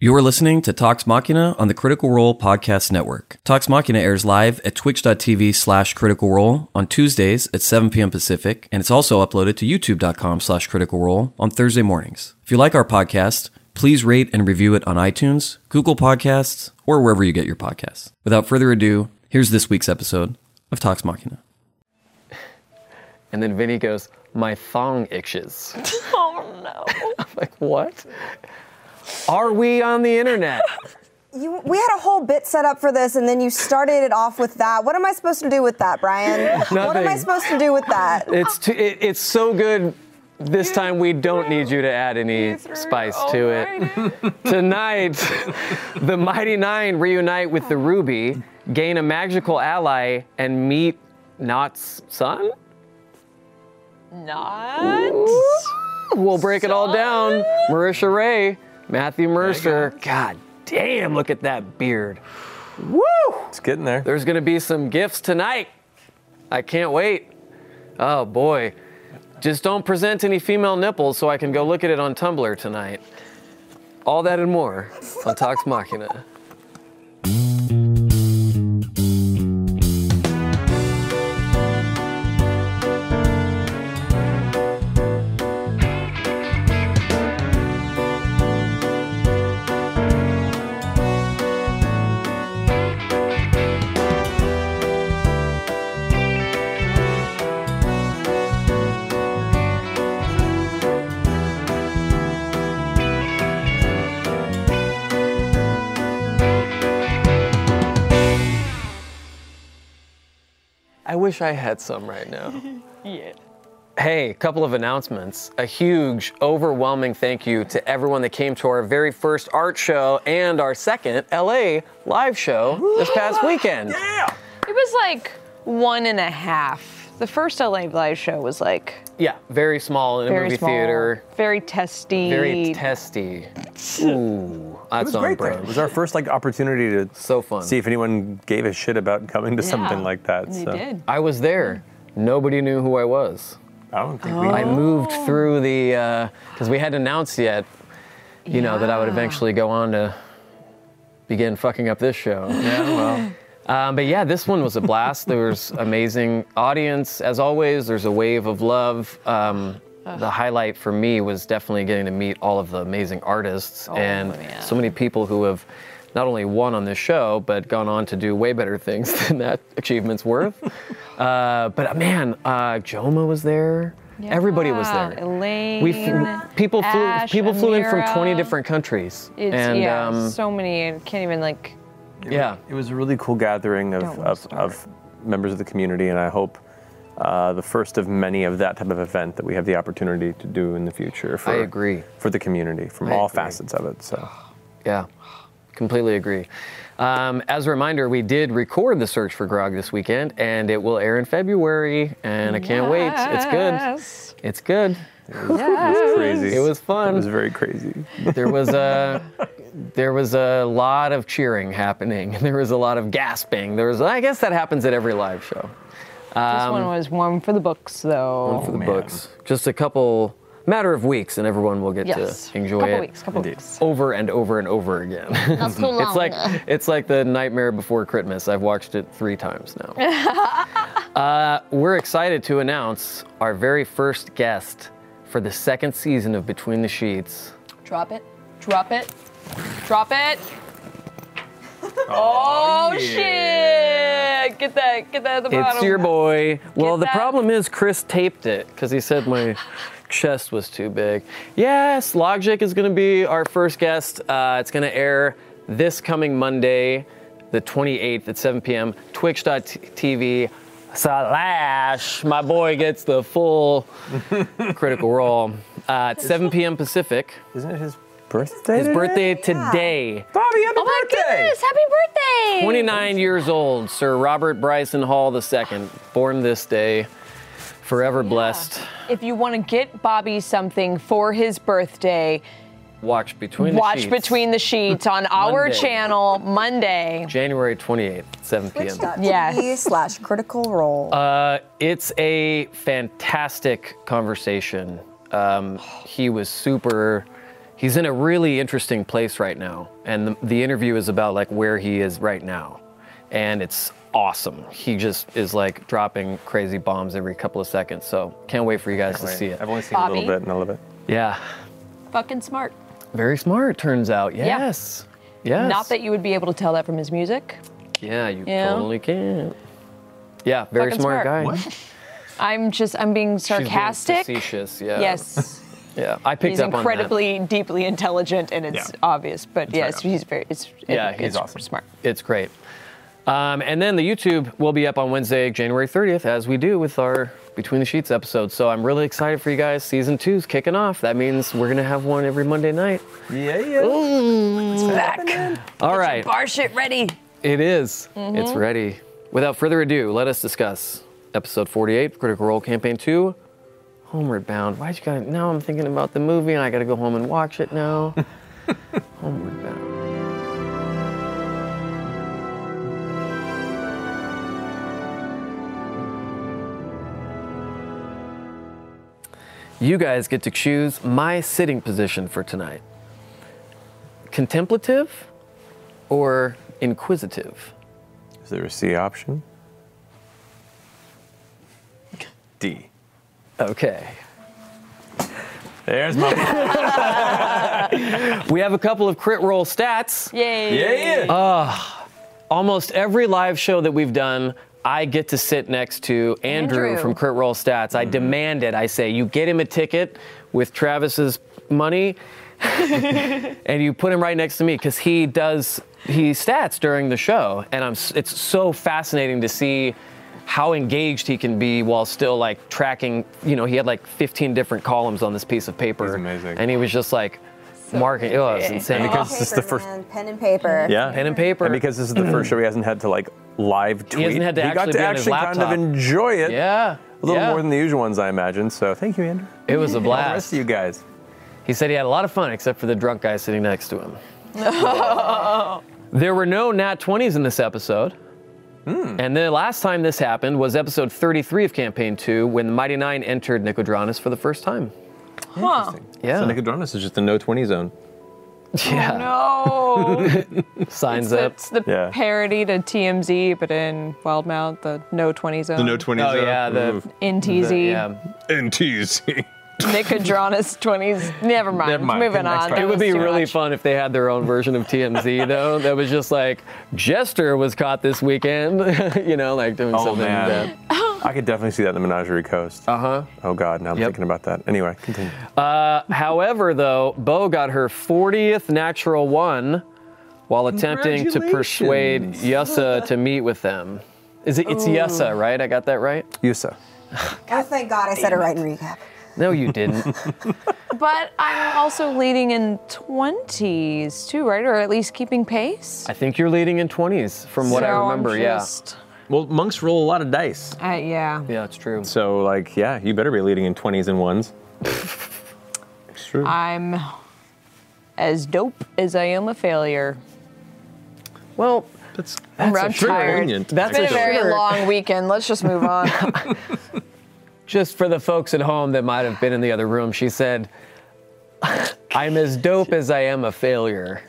You're listening to Talks Machina on the Critical Role Podcast Network. Talks Machina airs live at twitch.tv slash critical role on Tuesdays at 7 p.m. Pacific, and it's also uploaded to youtube.com slash critical role on Thursday mornings. If you like our podcast, please rate and review it on iTunes, Google Podcasts, or wherever you get your podcasts. Without further ado, here's this week's episode of Talks Machina. And then Vinny goes, My thong itches. Oh no. I'm like, What? Are we on the internet? You, we had a whole bit set up for this, and then you started it off with that. What am I supposed to do with that, Brian? What am I supposed to do with that? It's too, it, it's so good. This time we don't need you to add any spice to it. Tonight, the Mighty Nein reunite with the Ruby, gain a magical ally, and meet Nott's son. Not. We'll break it all down. Marisha Ray, Matthew Mercer. God damn, look at that beard. Woo! It's getting there. There's gonna be some gifts tonight. I can't wait. Oh boy. Just don't present any female nipples so I can go look at it on Tumblr tonight. All that and more on Talks Machina. Wish I had some right now. Yeah. Hey, a couple of announcements. A huge, overwhelming thank you to everyone that came to our very first art show and our second LA live show this past weekend. Yeah! It was like one and a half. The first LA live show was like Yeah, very small in a very movie small, theater. very testy. Very testy. Ooh, It that's was on great though. brand. It was our first like opportunity to So fun. see if anyone gave a shit about coming to something like that. They so did. I was there. Nobody knew who I was. I don't think Oh. we I moved through the uh, because we hadn't announced yet, you know, that I would eventually go on to begin fucking up this show. Yeah, well. Um, but yeah, this one was a blast. there was amazing audience as always. There's a wave of love. Um, the highlight for me was definitely getting to meet all of the amazing artists and yeah. so many people who have not only won on this show but gone on to do way better things than that achievement's worth. uh, but uh, man, uh, Joma was there. Everybody was there. Elaine. We f- people flew Ash, people flew in from 20 different countries. It's, and yeah, um, so many. I can't even like. Yeah. It was a really cool gathering of, of, of members of the community, and I hope uh, the first of many of that type of event that we have the opportunity to do in the future for, I agree. for the community from I all agree. facets of it. So Yeah, completely agree. Um, as a reminder, we did record the search for Grog this weekend, and it will air in February, and I can't wait. It's good. It's good. It was crazy. It was fun. It was very crazy. There was a there was a lot of cheering happening. There was a lot of gasping. There was, I guess, that happens at every live show. This one was one for the books, though. One for the man. books. Just a couple matter of weeks, and everyone will get yes. to enjoy couple it weeks. Couple weeks. over and over and over again. Not so long. It's like it's like the Nightmare Before Christmas. I've watched it three times now. uh, we're excited to announce our very first guest for the second season of Between the Sheets. Drop it. Drop it. Drop it. Oh, shit! Get that, get that at the bottom. It's your boy. Well, Get the that? problem is Chris taped it because he said my chest was too big. Yes, Logic is going to be our first guest. Uh, it's going to air this coming Monday, the 28th at 7 p.m. Twitch.tv slash my boy gets the full critical role uh, at 7 p.m. Pacific. Isn't it his birthday? His today? birthday today. Bobby, happy Oh my birthday! goodness! Happy birthday! 29 years old, Sir Robert Bryson Hall II, born this day, forever blessed. If you want to get Bobby something for his birthday, Watch between the watch sheets. between the sheets on our Monday. channel Monday. January 28th, 7 p.m. Twitch.tv Yes. slash critical role. Uh, it's a fantastic conversation. Um, he was super. He's in a really interesting place right now, and the, the interview is about like where he is right now, and it's awesome. He just is like dropping crazy bombs every couple of seconds. So can't wait for you guys to see it. I've only seen a little bit, and I love it. Yeah, Fucking smart. Very smart. Turns out. Yes. Yes. Not that you would be able to tell that from his music. Yeah, you Yeah. totally can. Yeah, very Fucking smart, smart. guy. I'm just, I'm being She's being sarcastic. facetious. Yeah. Yes. Yeah, I picked He's up on that. incredibly, deeply intelligent, and it's Yeah. obvious. But yes, he's very, it's, Yeah, it- he's it's awesome. smart. It's great. Um, and then the YouTube will be up on Wednesday, January 30th, as we do with our Between the Sheets episode. So I'm really excited for you guys. Season two's kicking off. That means we're gonna have one every Monday night. Yeah, yeah. Back. All right, Bar shit ready. it is. Mm-hmm. It's ready. Without further ado, let us discuss episode 48, Critical Role Campaign 2, Homeward Bound. Why'd you gotta? Now I'm thinking about the movie, and I gotta go home and watch it now. Homeward Bound. You guys get to choose my sitting position for tonight. Contemplative or inquisitive? Is there a C option? D. Okay. There's my. We have a couple of Crit Role Stats. Yay. yeah. Ah, almost every live show that we've done, I get to sit next to Andrew, Andrew. from Crit Role Stats. I mm-hmm. demand it. I say, you get him a ticket with Travis's money, and you put him right next to me because he does he stats during the show, and I'm. It's so fascinating to see how engaged he can be while still like tracking. You know, he had like 15 different columns on this piece of paper. He's amazing. And he was just like marking. Oh, it's insane. because Paper, this is the first- man, pen and paper. Yeah. Pen and paper. And because this is the first show he hasn't had to like live tweet. hasn't had to he got to be on his actually kind of enjoy it. yeah. A little yeah. more than the usual ones, I imagine. So thank you, Andrew. It was a All the rest blast. of you guys. He said he had a lot of fun, except for the drunk guy sitting next to him. there were no nat 20s in this episode. Hmm. And the last time this happened was episode 33 of Campaign 2 when the Mighty Nein entered Nicodranas for the first time. Huh. Yeah. So Nicodranas is just a no 20 zone. Oh, yeah. No. Signs it's, up. it's the Yeah. parody to TMZ, but in Wildemount, the no 20 zone. The no 20 Oh, yeah. The, In TZ. the- yeah. NTZ. Nicodranas 20s. Never mind. Never mind. Moving on. It would be really much. fun if they had their own version of TMZ, though. That was just like, Jester was caught this weekend, you know, like doing Oh, something man. that. I could definitely see that in the Menagerie Coast. Uh huh. Oh, God. Now I'm Yep. thinking about that. Anyway, continue. Uh, however, though, Beau got her 40th natural one while attempting to persuade Yussa to meet with them. Is it? It's Yussa, right? I got that right? Yussa. Oh, thank God I said it right in recap. No, you didn't. But I'm also leading in 20s too, right? Or at least keeping pace. I think you're leading in 20s, from what I So I'm remember. just- Well, monks roll a lot of dice. Uh, yeah. Yeah, yeah, it's true. So, like, yeah, you better be leading in 20s and ones. it's true. I'm as dope as I am a failure. Well, that's I'm that's tired. poignant. That's It's been a a very long weekend. Let's just move on. just for the folks at home that might have been in the other room, she said, I'm as dope as I am a failure.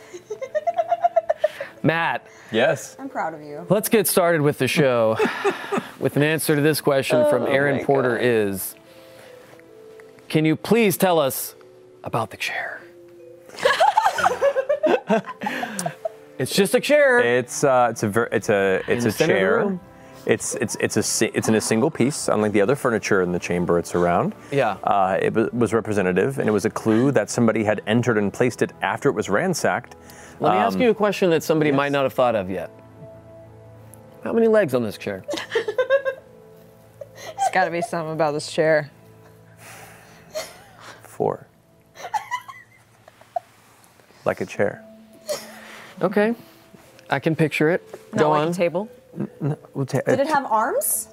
Matt, Yes. I'm proud of you. Let's get started with the show. with an answer to this question from Aaron Porter is Can you please tell us about the chair? It's just a chair. It's uh, it's a ver- it's a it's the a center of chair. Room. It's it's it's a it's in a single piece, unlike the other furniture in the chamber it's around. Yeah. Uh, it was representative, and it was a clue that somebody had entered and placed it after it was ransacked. Let me ask Um, you a question that somebody might not have thought of yet. How many legs on this chair? It's got to be something about this chair. Four. like a chair. Okay. I can picture it. Not Go like on. a table. We'll ta- Did it have arms?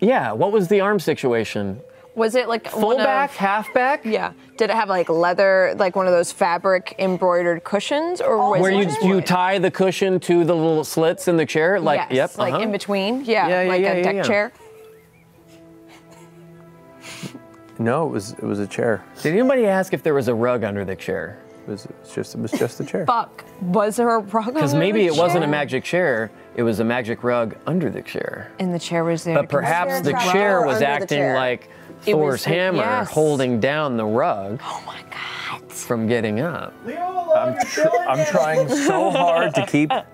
Yeah, what was the arm situation? Was it like Full one of- back, half back? Yeah. Did it have like leather, like one of those fabric embroidered cushions, or was Where it you you tie the cushion to the little slits in the chair? Like, yes, yep. like uh-huh. in between? Yeah, Yeah, yeah, like yeah, a yeah, deck yeah. chair. No, it was it was a chair. Did anybody ask if there was a rug under the chair? It was, it was just it was just a chair. Fuck. Was there a rug? Because maybe the it wasn't a magic chair, it was a magic rug under the chair. And the chair was there. But to conceal perhaps chair the chair was acting chair? like Thor's was hammer yes. holding down the rug Oh my god. from getting up. I'm, tr- I'm trying so hard to keep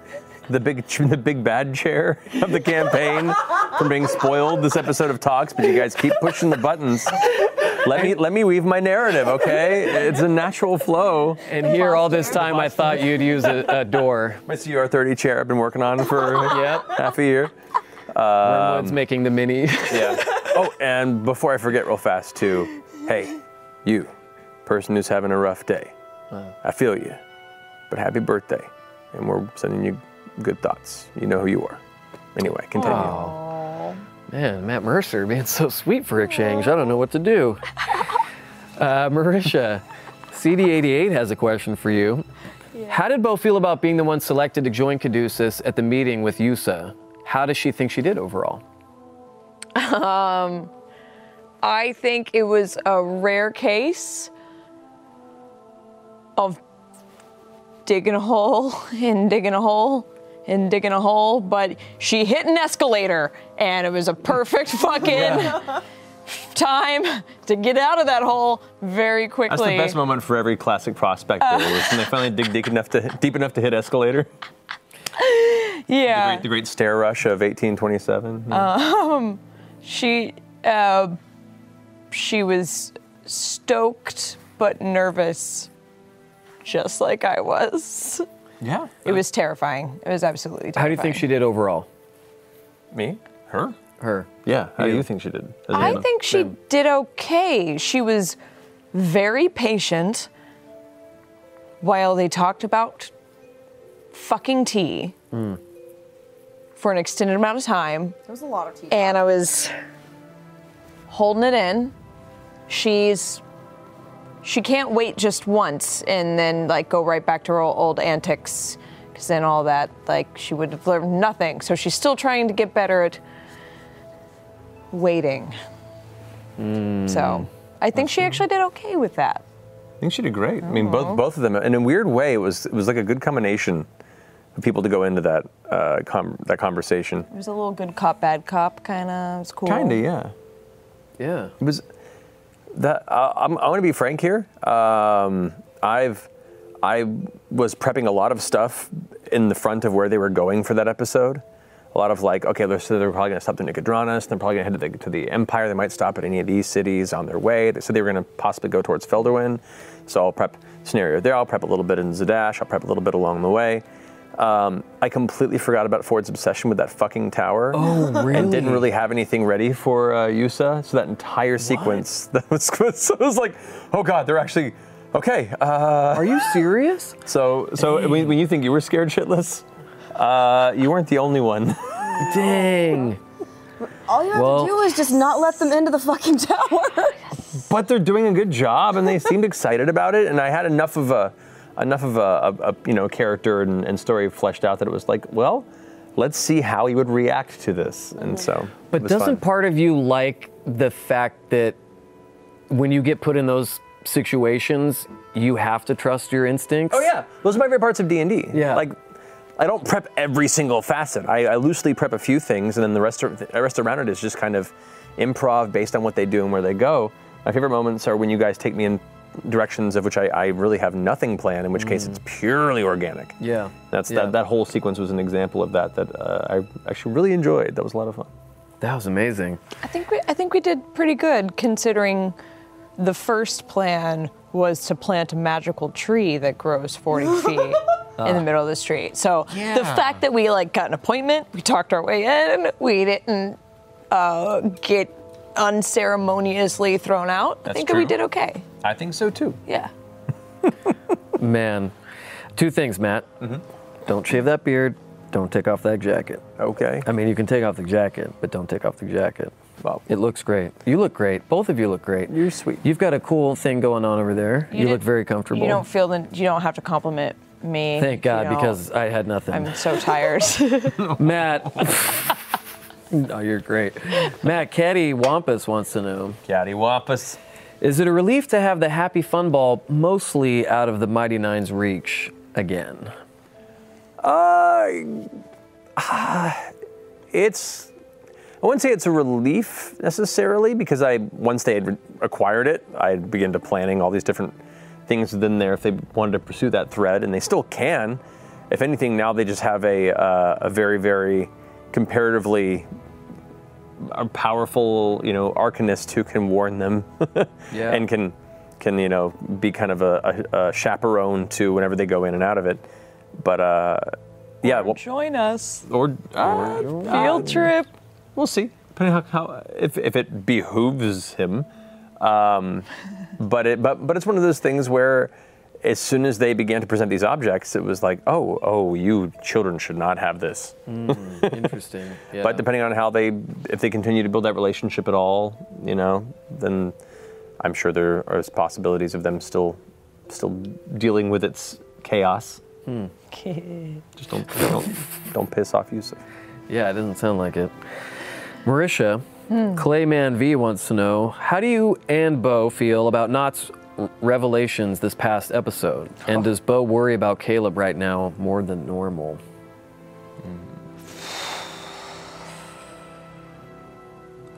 the big the big bad chair of the campaign from being spoiled this episode of Talks, but you guys keep pushing the buttons. Let me let me weave my narrative, okay? It's a natural flow. And here, all this time, I thought you'd use a, a door. My CR30 chair I've been working on for Yep. half a year. Wyrmwood's um, making the mini. Yeah. Oh, and before I forget real fast too, hey, you, person who's having a rough day, uh. I feel you, but happy birthday, and we're sending you good thoughts. You know who you are. Anyway, continue. Man, Matt Mercer being so sweet for a change. I don't know what to do. Uh, Marisha, CD88 has a question for you. Yeah. How did Beau feel about being the one selected to join Caduceus at the meeting with Yussa? How does she think she did overall? Um, I think it was a rare case of digging a hole and digging a hole and digging a hole, but she hit an escalator and it was a perfect fucking time to get out of that hole very quickly. That's the best moment for every classic prospector is when they finally dig deep enough to deep enough to hit escalator. Yeah. The great stair rush of 1827. She uh, she was stoked but nervous, just like I was. Yeah. It was terrifying. It was absolutely terrifying. How do you think she did overall? Me? Her? Her. Yeah. How do You. you think she did? as I Anna? think she did okay. She was very patient while they talked about fucking tea mm. for an extended amount of time. There was a lot of tea. and I was holding it in. She's she can't wait just once and then like go right back to her old antics because then all that like she would have learned nothing. So she's still trying to get better at waiting. So I think she actually did okay with that. I think she did great. I mean, both both of them. In a weird way, it was it was like a good combination of people to go into that uh, com- that conversation. It was a little good cop, bad cop kind of. It was cool. Kinda, yeah. Yeah. It was that. Uh, I'm, I want to be frank here. Um, I've I was prepping a lot of stuff in the front of where they were going for that episode. A lot of like, okay, they're, so they're probably going to stop in Nicodranas. They're probably going to head to the Empire. They might stop at any of these cities on their way. They said they were going to possibly go towards Felderwin. So I'll prep scenario there. I'll prep a little bit in Zadash. I'll prep a little bit along the way. Um, I completely forgot about Fjord's obsession with that fucking tower. Oh, And didn't really? really have anything ready for uh, Yussa. So that entire sequence, that was, so it was like, oh god, they're actually okay. Uh, Are you serious? so so when, when you think you were scared shitless, uh, you weren't the only one. Dang. All you have Well- to do is just not let them into the fucking tower. but they're doing a good job, and they seemed excited about it. And I had enough of a enough of a, a, a you know character and, and story fleshed out that it was like, well, let's see how he would react to this. And so, But doesn't fun. part of you like the fact that when you get put in those situations, you have to trust your instincts? Oh yeah, those are my favorite parts of D and D. Yeah. like I don't prep every single facet. I, I loosely prep a few things, and then the rest, of, the rest around it is just kind of improv based on what they do and where they go. My favorite moments are when you guys take me in directions of which I, I really have nothing planned, in which case it's purely organic. Yeah. That's Yeah. that, that whole sequence was an example of that that uh, I actually really enjoyed. That was a lot of fun. That was amazing. I think we I think we did pretty good considering the first plan was to plant a magical tree that grows 40 feet in the middle of the street. So the fact that we like got an appointment, we talked our way in, we didn't uh, get unceremoniously thrown out. I That's think that we true. did okay. I think so too. Yeah. Man, two things, Matt. Mm-hmm. Don't shave that beard. Don't take off that jacket. Okay. I mean, you can take off the jacket, but don't take off the jacket. Well, It looks great. You look great. Both of you look great. You're sweet. You've got a cool thing going on over there. You, look didn't- very comfortable. You don't feel the you don't have to compliment me. Thank you God, know. because I had nothing. I'm so tired. Matt. oh, you're great. Matt, Caddy Wampus wants to know Caddy Wampus. Is it a relief to have the happy fun ball mostly out of the Mighty Nein's reach again? Uh, it's. I wouldn't say it's a relief necessarily because I once they had acquired it, I had begun to planning all these different things within there if they wanted to pursue that thread, and they still can. If anything, now they just have a uh, a very very comparatively uh, powerful you know arcanist who can warn them Yeah. and can can you know be kind of a, a, a chaperone to whenever they go in and out of it. But uh, yeah, well, Join us. or uh, Field trip. we'll see. Depending on how if, if it behooves him. Um, but it but but it's one of those things where as soon as they began to present these objects, it was like, oh, oh, you children should not have this. Interesting. Yeah. But depending on how they, if they continue to build that relationship at all, you know, then I'm sure there are possibilities of them still, still dealing with its chaos. Hmm. Just don't, don't, don't piss off Yusuf. Yeah, it doesn't sound like it. Marisha, Clayman V wants to know how do you and Beau feel about Nott's r- revelations this past episode? And does Beau worry about Caleb right now more than normal?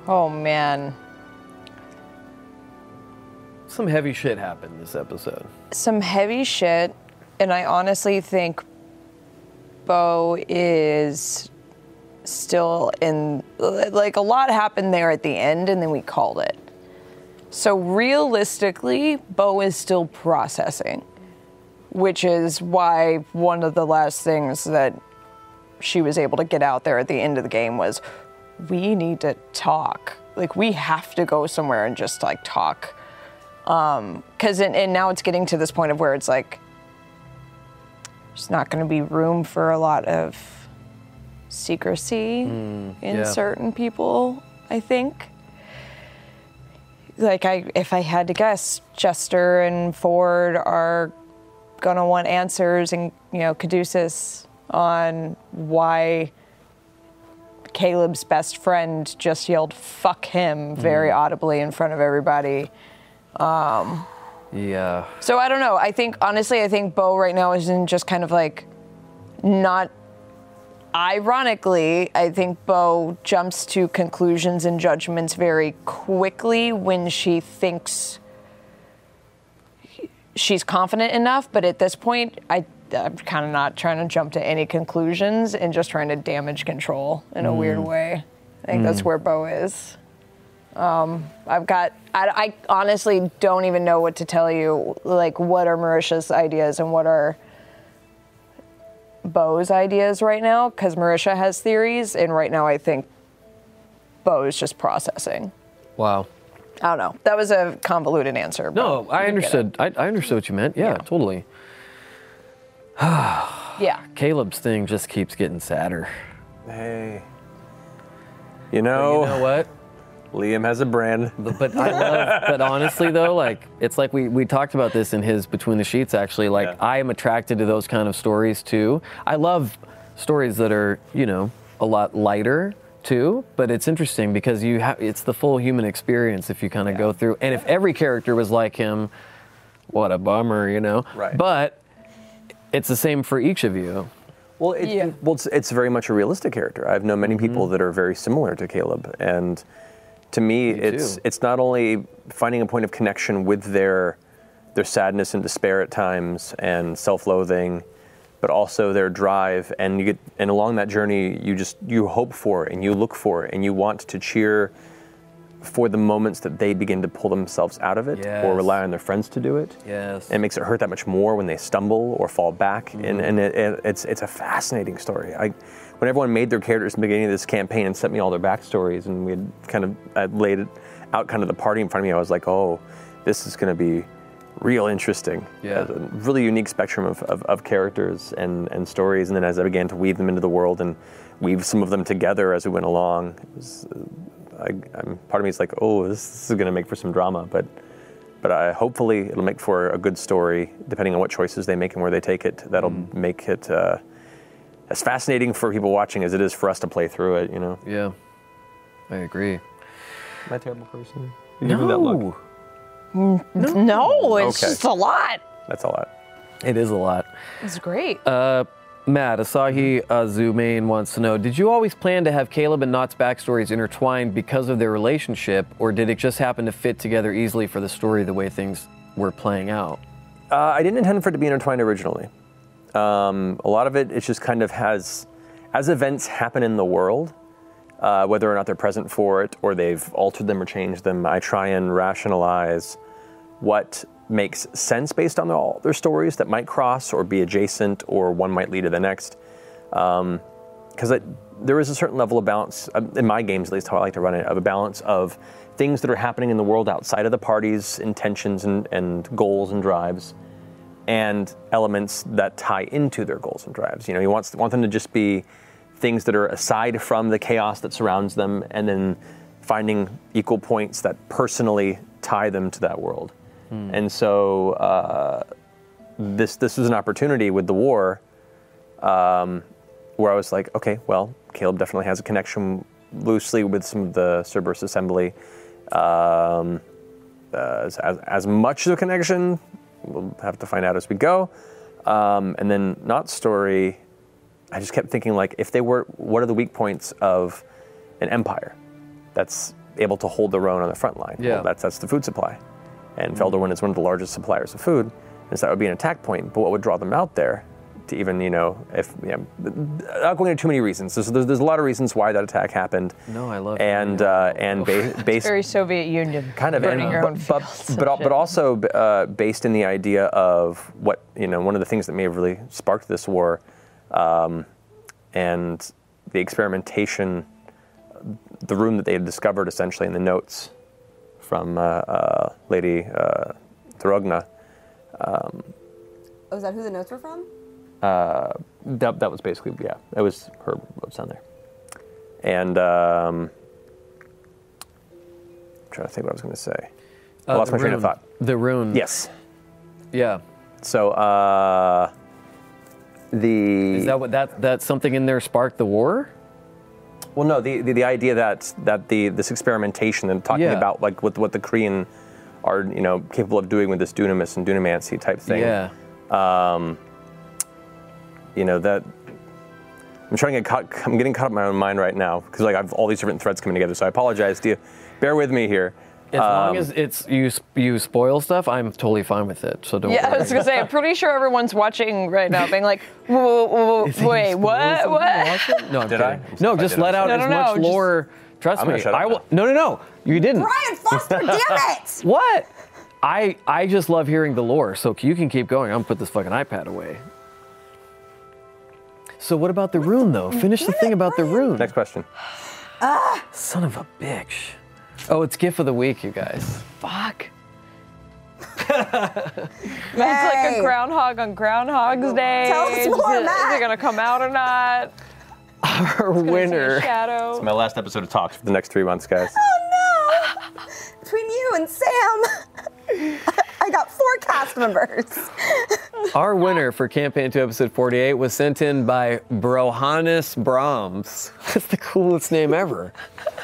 Oh man. Some heavy shit happened this episode. some heavy shit, and I honestly think Beau is still in. Like a lot happened there at the end, and then we called it. So realistically, Beau is still processing, which is why one of the last things that she was able to get out there at the end of the game was we need to talk. Like we have to go somewhere and just like talk um, because and, and now it's getting to this point of where it's like there's not going to be room for a lot of secrecy hmm, in yeah. certain people i think like i if i had to guess jester and fjord are to want answers and you know caduceus on why caleb's best friend just yelled fuck him very mm. audibly in front of everybody um, Yeah. so I don't know. I think honestly, I think Beau right now is in just kind of like not. Ironically, I think Beau jumps to conclusions and judgments very quickly when she thinks she's confident enough. But at this point, I, I'm kind of not trying to jump to any conclusions and just trying to damage control in a mm. weird way. I think that's mm. where Beau is. Um, I've got. I, I honestly don't even know what to tell you. Like, what are Marisha's ideas and what are Beau's ideas right now? Because Marisha has theories, and right now I think Beau is just processing. Wow. I don't know. That was a convoluted answer. No, I you get it. understood. I, I understood what you meant. Yeah, Yeah. totally. Yeah. Caleb's thing just keeps getting sadder. Hey. You know, You know what? Liam has a brand. But, but I love, but honestly though, like it's like we, we talked about this in his Between the Sheets actually. Like Yeah. I am attracted to those kind of stories too. I love stories that are, you know, a lot lighter too, but it's interesting because you have it's the full human experience if you kind of go through. And if every character was like him, what a bummer, you know. Right. But it's the same for each of you. Well, it, Yeah. well, it's, it's very much a realistic character. I've known many people Mm-hmm. that are very similar to Caleb, and to me, it's too. it's not only finding a point of connection with their their sadness and despair at times, and self-loathing, but also their drive. And you get and along that journey, you just you hope for and you look for and you want to cheer for the moments that they begin to pull themselves out of it or rely on their friends to do it. Yes. And it makes it hurt that much more when they stumble or fall back. And, mm-hmm. and it, it, it's, it's a fascinating story. I, when everyone made their characters at the beginning of this campaign and sent me all their backstories, and we had kind of I laid it out kind of the party in front of me, I was like, oh, this is going to be real interesting. Yeah. A really unique spectrum of, of, of characters and, and stories. And then as I began to weave them into the world and weave some of them together as we went along, it was, uh, I, I'm, part of me is like, oh, this, this is going to make for some drama, but but I, hopefully it'll make for a good story, depending on what choices they make and where they take it. That'll make it uh, as fascinating for people watching as it is for us to play through it. You know, Yeah. I agree. am I a terrible person? No. No, it's Okay. just a lot. That's a lot. It is a lot. It's great. Uh, Matt, Asahi uh, Zumain wants to know Did you always plan to have Caleb and Nott's backstories intertwined because of their relationship, or did it just happen to fit together easily for the story the way things were playing out? Uh, I didn't intend for it to be intertwined originally. Um, a lot of it, it just kind of has, as events happen in the world, uh, whether or not they're present for it or they've altered them or changed them, I try and rationalize what makes sense based on all their stories that might cross or be adjacent or one might lead to the next. Because there is a certain level of balance, um, in my games at least, how I like to run it, of a balance of things that are happening in the world outside of the party's intentions and, and goals and drives and elements that tie into their goals and drives. You know, he wants want them to just be things that are aside from the chaos that surrounds them, and then finding equal points that personally tie them to that world. And so uh, this this was an opportunity with the war, um, where I was like, okay, well, Caleb definitely has a connection loosely with some of the Cerberus Assembly. Um, uh, as, as, as much of a connection, we'll have to find out as we go. Um, and then Nott story, I just kept thinking like, if they were, what are the weak points of an empire that's able to hold their own on the front line? Yeah. Well, that's that's the food supply, and Felderwin is one of the largest suppliers of food, and so that would be an attack point. But what would draw them out there? To even you know, if you know, not going into too many reasons. There's, there's, there's a lot of reasons why that attack happened. No, I love and uh, and ba- based Very Soviet Union. kind of burning and, your own but, fields but, but, but also uh, based in the idea of what you know one of the things that may have really sparked this war um, and the experimentation the room that they had discovered essentially in the notes from uh, uh, lady uh, DeRogna Oh, is that who the notes were from? Uh, that, that was basically yeah that was her notes on there and um, I'm trying to think what I was going to say I Uh, lost the my train of thought The rune. yes Yeah. So uh, the Is that what that that's something in there sparked the war? well, no, the, the the idea that that the this experimentation and talking Yeah. about like what what the Kryn are you know capable of doing with this dunamis and dunamancy type thing. Yeah. You know that. I'm trying to get caught. I'm getting caught up in my own mind right now because like I've all these different threads coming together. So I apologize to you. Bear with me here. As long Um, as it's you you spoil stuff, I'm totally fine with it. So don't Yeah, I worry. was gonna say, I'm pretty sure everyone's watching right now, being like, whoa, whoa, whoa, wait, what, what? No, I'm Did kidding. I? No, If I just did, let I'm out sorry. as No, no, much no, just- lore. Trust I'm me. shut I will. now. No, no, no. You didn't. Brian Foster, damn it! What? I I just love hearing the lore. So you can keep going. I'm gonna put this fucking iPad away. So what about the rune though? Finish the thing about the rune. Next question. Ah! Son of a bitch. Oh, it's GIF of the week, you guys. Fuck. It's like a groundhog on Groundhog's Day. Tell us more, is, it, is Matt. it gonna come out or not? Our Gonna a winner. Shadow. My last episode of Talks for the next three months, guys. Oh no! Between you and Sam, I got four cast members. Our winner for campaign two, episode 48, was sent in by Brohannes Brahms. That's the coolest name ever.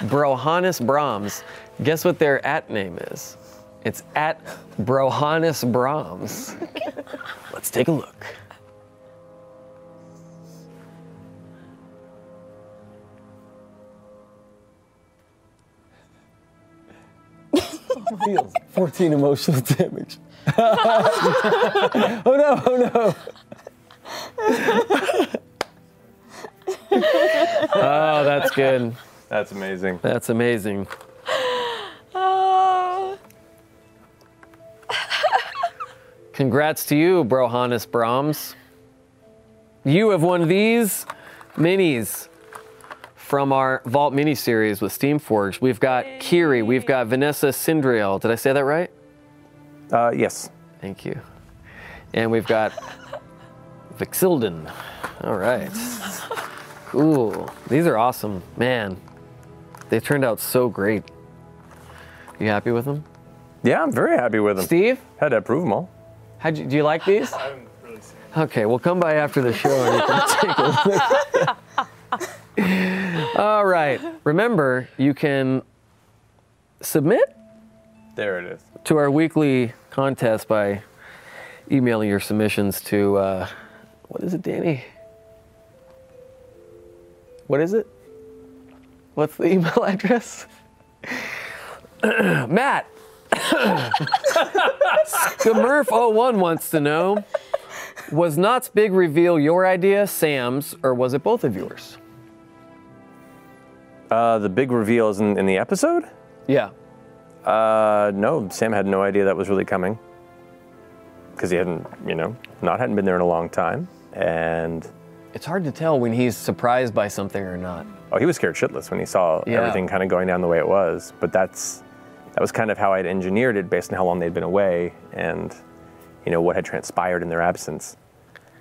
Brohannes Brahms. Guess what their at name is? It's at Brohannes Brahms. Let's take a look. Feels 14 emotional damage. oh no, oh no. oh, that's good. That's amazing. That's amazing. Oh. Congrats to you, Brohannes Brahms. You have won these minis from our Vault mini series with Steamforged. We've got Kiri, we've got Vanessa Sindriel. Did I say that right? Uh, yes. Thank you. And we've got Vax'ildan. All right. Cool. These are awesome. Man, they turned out so great. You happy with them? Yeah, I'm very happy with them. Steve, Had to approve them all. how'd you, do you like these? Okay, we'll come by after the show and you can take a look. All right. Remember, you can submit There it is. to our weekly contest by emailing your submissions to uh, what is it, Danny? What is it? What's the email address? Matt. Smurf01 wants to know Was Nott's big reveal your idea, Sam's, or was it both of yours? Uh, the big reveal is in, in the episode? Yeah. Uh, no, Sam had no idea that was really coming. Because he hadn't, you know, Nott hadn't been there in a long time. And, It's hard to tell when he's surprised by something or not. oh, he was scared shitless when he saw Yeah. everything kind of going down the way it was. But that's, that was kind of how I'd engineered it based on how long they'd been away and, you know, what had transpired in their absence.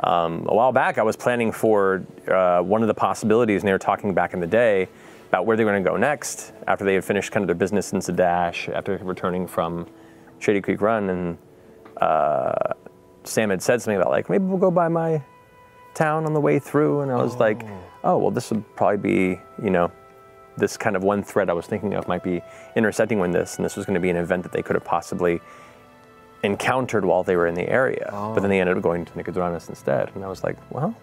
Um, a while back, I was planning for uh, one of the possibilities, and they were talking back in the day about where they were going to go next after they had finished kind of their business in Zadash, after returning from Shady Creek Run. And uh, Sam had said something about, like, maybe we'll go by my town on the way through. And I was like, oh, well, this would probably be, you know, this kind of one thread I was thinking of might be intersecting with this, and this was going to be an event that they could have possibly encountered while they were in the area. But then they ended up going to Nicodranas instead. And I was like, well,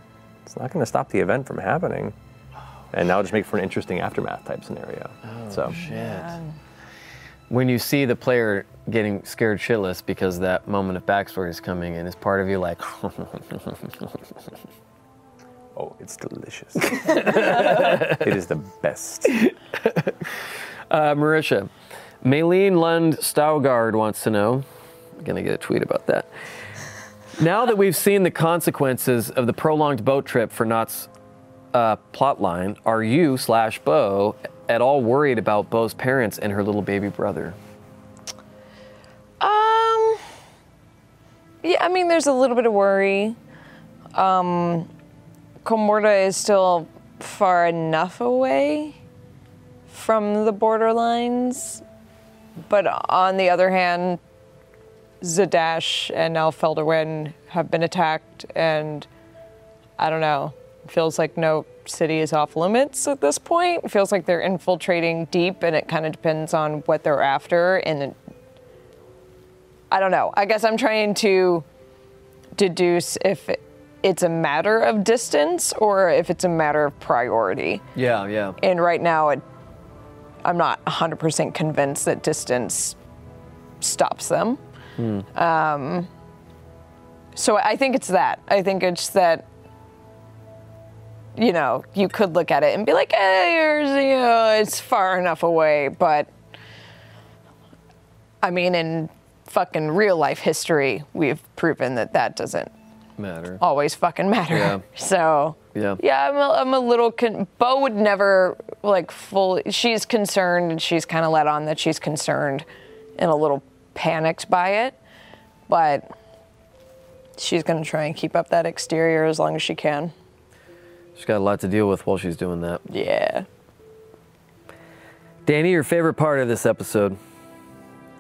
it's not going to stop the event from happening. And now just make for an interesting aftermath type scenario. so Shit. When you see the player getting scared shitless because that moment of backstory is coming and is part of you like, oh, it's delicious. it is the best. uh, Marisha, Maylene Lund Staugard wants to know. I'm gonna get a tweet about that. Now that we've seen the consequences of the prolonged boat trip for Nott's uh, plotline, are you slash Beau at all worried about Beau's parents and her little baby brother? Um. Yeah, I mean, there's a little bit of worry. Um, Kamordah is still far enough away from the borderlines, but on the other hand, Zadash and now Felderwin have been attacked, and I don't know. It feels like no city is off limits at this point. It feels like they're infiltrating deep, and it kind of depends on what they're after. And it, I don't know. I guess I'm trying to deduce if it's a matter of distance or if it's a matter of priority. Yeah, yeah. And right now, it, I'm not 100% convinced that distance stops them. Um, so I think it's that. I think it's that, you know, you could look at it and be like, hey, you know, it's far enough away. But I mean, in fucking real life history, we've proven that that doesn't Matter. always fucking matter. Yeah. So Yeah. yeah, I'm a, I'm a little. Con- Beau would never like fully. She's concerned, and she's kind of let on that she's concerned, and a little panicked by it, but she's gonna try and keep up that exterior as long as she can. She's got a lot to deal with while she's doing that. Yeah. Danny, your favorite part of this episode?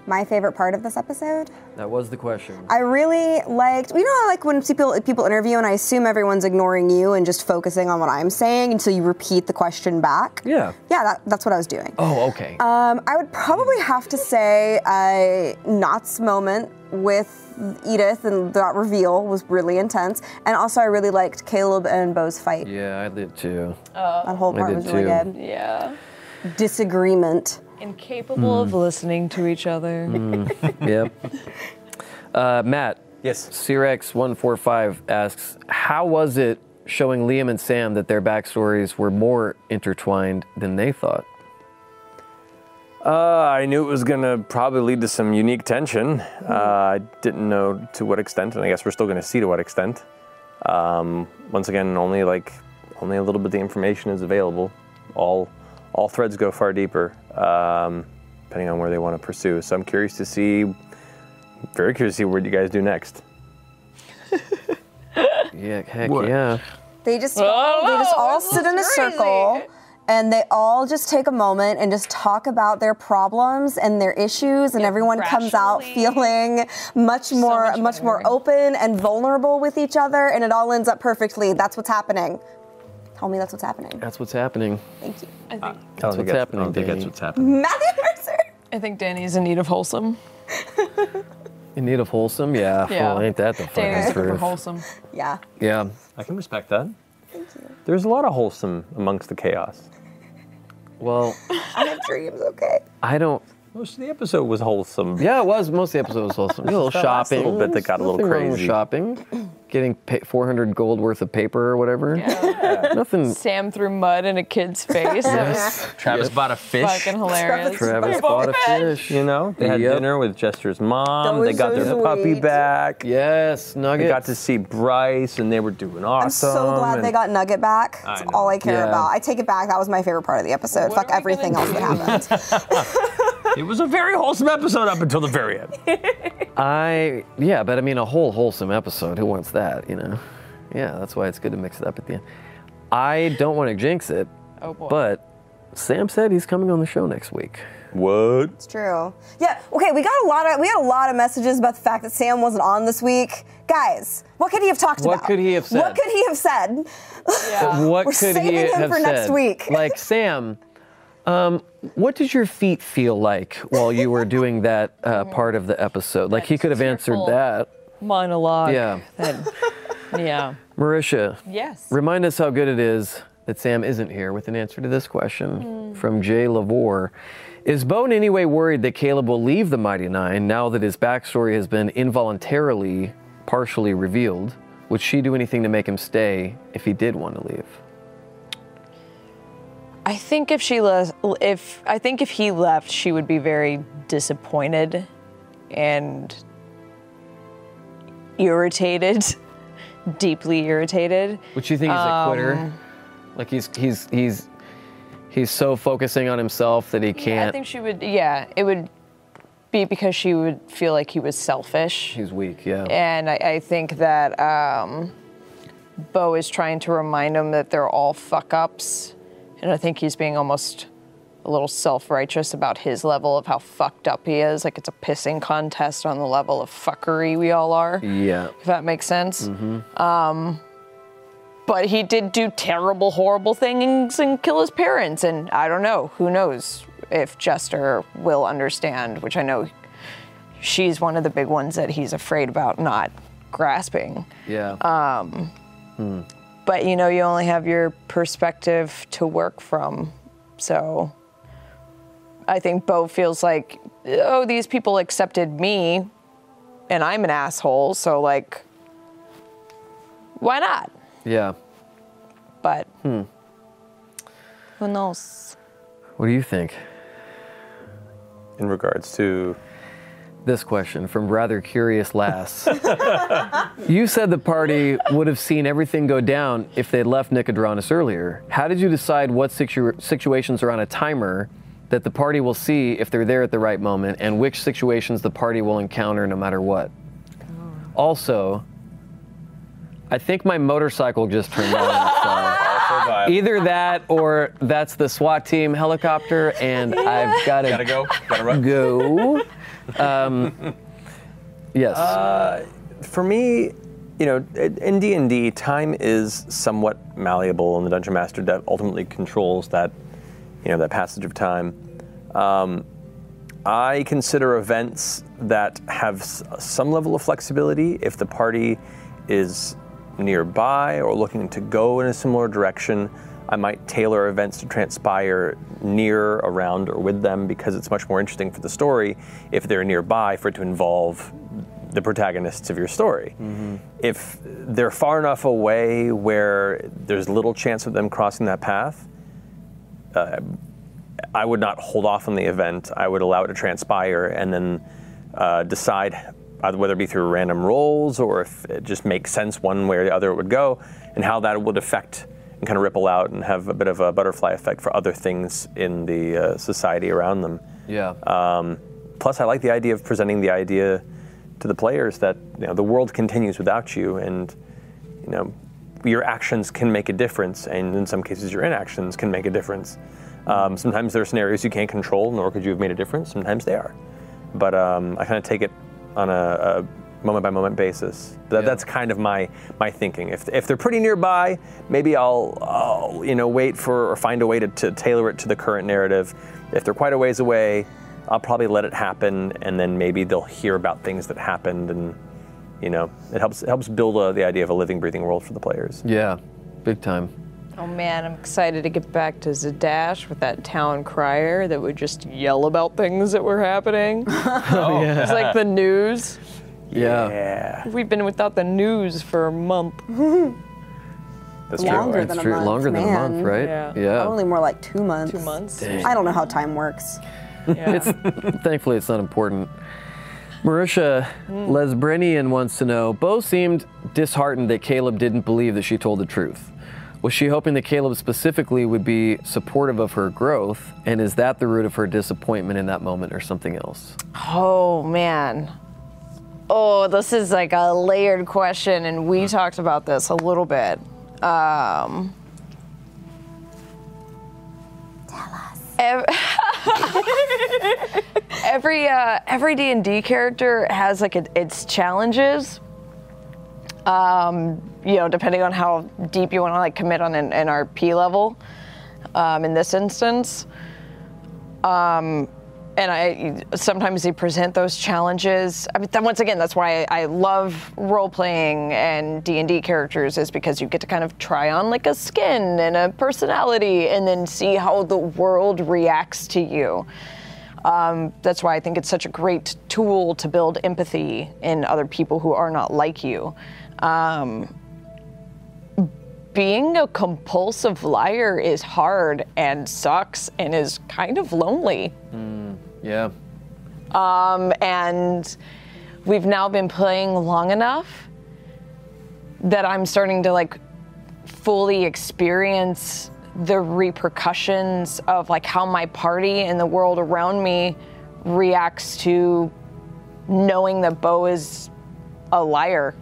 My favorite part of this episode? That was the question. I really liked, you know, I like when people people interview and I assume everyone's ignoring you and just focusing on what I'm saying until you repeat the question back. Yeah. Yeah, that, that's what I was doing. Oh, okay. Um, I would probably have to say uh, Nott's moment with Edith and that reveal was really intense. And also, I really liked Caleb and Beau's fight. yeah, I did too. That whole part did was really good. Yeah. Disagreement. Incapable of listening to each other. Yep. Uh, Matt, Yes. Cyrex145 asks, How was it showing Liam and Sam that their backstories were more intertwined than they thought? Uh, I knew it was gonna probably lead to some unique tension. Uh, I didn't know to what extent, and I guess we're still gonna see to what extent. Um, once again, only like only a little bit of the information is available. All all threads go far deeper, um, depending on where they want to pursue. So I'm curious to see, very curious to see what you guys do next. Yeah, heck yeah. They just all, they just all sit in a circle and they all just take a moment and just talk about their problems and their issues and Yeah, everyone comes out feeling much more much much, more open and vulnerable with each other and it all ends up perfectly. That's what's happening. Tell me that's what's happening. That's what's happening. Thank you. I don't what's think that's, I happening, don't think that's what's happening. Matthew Mercer. I think Danny's in need of wholesome. In need of wholesome? Yeah. Yeah. Well, ain't that the Danny's fucking looking for truth? wholesome. Yeah. Yeah. I can respect that. Thank you. There's a lot of wholesome amongst the chaos. Well, I have dreams, okay? I don't. Most of the episode was wholesome. Yeah, it was. Most of the episode was wholesome. A little That last shopping. little bit that got a little Nothing wrong with crazy. shopping. Getting pa 400 gold worth of paper or whatever. Nothing. Sam threw mud in a kid's face. That was Travis bought a fish. fucking hilarious. Travis bought a fish. You know, they had Yep. dinner with Jester's mom. That They was got so their puppy sweet. back. Yes, They nuggets. got to see Bryce, and they were doing awesome. I'm so glad and- they got Nugget back. That's know. all I care Yeah. about. I take it back. That was my favorite part of the episode. What Fuck are we everything else gonna that happened. It was a very wholesome episode up until the very end. I yeah, but I mean a whole wholesome episode. Who wants that? You know. Yeah, that's why it's good to mix it up at the end. I don't want to jinx it, Oh boy. but Sam said he's coming on the show next week. What? It's true. Yeah. Okay. We got a lot of we had a lot of messages about the fact that Sam wasn't on this week. Guys, what could he have talked What about? What could he have said? What could he have said? What We're could saving he him have for said? next week. Like Sam, um, what did your feet feel like while you were doing that uh, part of the episode? Like he could have answered that. monologue. Yeah. That, yeah. Marisha, Yes. remind us how good it is that Sam isn't here with an answer to this question from Jay Lavore. Is Beau in any way worried that Caleb will leave the Mighty Nein now that his backstory has been involuntarily partially revealed? Would she do anything to make him stay if he did want to leave? I think if she le- if I think if he left, she would be very disappointed and irritated, deeply irritated. Would you think he's a quitter? Like he's he's he's he's so focusing on himself that he I can't. I think she would. Yeah, it would be because she would feel like he was selfish. he's weak. Yeah. And I, I think that um, Beau is trying to remind him that they're all fuck ups. And I think he's being almost a little self righteous about his level of how fucked up he is. Like it's a pissing contest on the level of fuckery we all are, yeah. if that makes sense. Mm-hmm. Um, but he did do terrible, horrible things and kill his parents. And I don't know. Who knows if Jester will understand, which I know she's one of the big ones that he's afraid about not grasping. Yeah. But you know, you only have your perspective to work from. So I think Beau feels like, oh, these people accepted me and I'm an asshole. So, like, why not? yeah. But hmm. who knows? What do you think? In regards to This question from rather curious lass. you said the party would have seen everything go down if they'd left Nicodranas earlier. How did you decide what situ- situations are on a timer that the party will see if they're there at the right moment, and which situations the party will encounter no matter what? Also, I think my motorcycle just turned on. Either that or that's the SWAT team helicopter, and I've got to gotta go, gotta run. go. Um, yes. for me, you know, in D and D, time is somewhat malleable, and the dungeon master that ultimately controls that, you know, that passage of time. Um, I consider events that have some level of flexibility if the party is nearby or looking to go in a similar direction. I might tailor events to transpire near, around, or with them because it's much more interesting for the story if they're nearby for it to involve the protagonists of your story. If they're far enough away where there's little chance of them crossing that path, uh, I would not hold off on the event. I would allow it to transpire and then uh, decide either whether it be through random rolls or if it just makes sense one way or the other it would go, and how that would affect and kind of ripple out and have a bit of a butterfly effect for other things in the uh, society around them. Yeah. Um, plus, I like the idea of presenting the idea to the players that you know the world continues without you, and you know your actions can make a difference, and in some cases your inactions can make a difference. Um, sometimes there are scenarios you can't control, nor could you have made a difference. Sometimes they are, but um, I kind of take it on a, a moment by moment basis. That, Yeah. That's kind of my my thinking. If, if they're pretty nearby, maybe I'll, I'll you know wait for or find a way to, to tailor it to the current narrative. If they're quite a ways away, I'll probably let it happen, and then maybe they'll hear about things that happened, and you know it helps it helps build uh the idea of a living, breathing world for the players. Yeah, big time. Oh man, I'm excited to get back to Zadash with that town crier that would just yell about things that were happening. Oh, yeah. It's like the news. Yeah. Yeah, We've been without the news for a month. that's Longer true. than It's a month, Longer than a month, right? Yeah. Yeah. Probably more like two months. Two months. I don't know how time works. Yeah. It's thankfully it's not important. Marisha hmm. Lesbrenian wants to know. Beau seemed disheartened that Caleb didn't believe that she told the truth. Was she hoping that Caleb specifically would be supportive of her growth? And is that the root of her disappointment in that moment or something else? Oh man. Oh, this is like a layered question, and we talked about this a little bit. Um, Tell us. every uh, every D and D character has like a, its challenges. Um, you know, depending on how deep you want to like commit on an, an RP level. Um, in this instance, and I sometimes they present those challenges. I mean, then once again, that's why I, love role playing and D and D characters is because you get to kind of try on like a skin and a personality, and then see how the world reacts to you. Um, that's why I think it's such a great tool to build empathy in other people who are not like you. Um, being a compulsive liar is hard and sucks and is kind of lonely. Yeah. Um, and we've now been playing long enough that I'm starting to like fully experience the repercussions of like how my party and the world around me reacts to knowing that Beau is a liar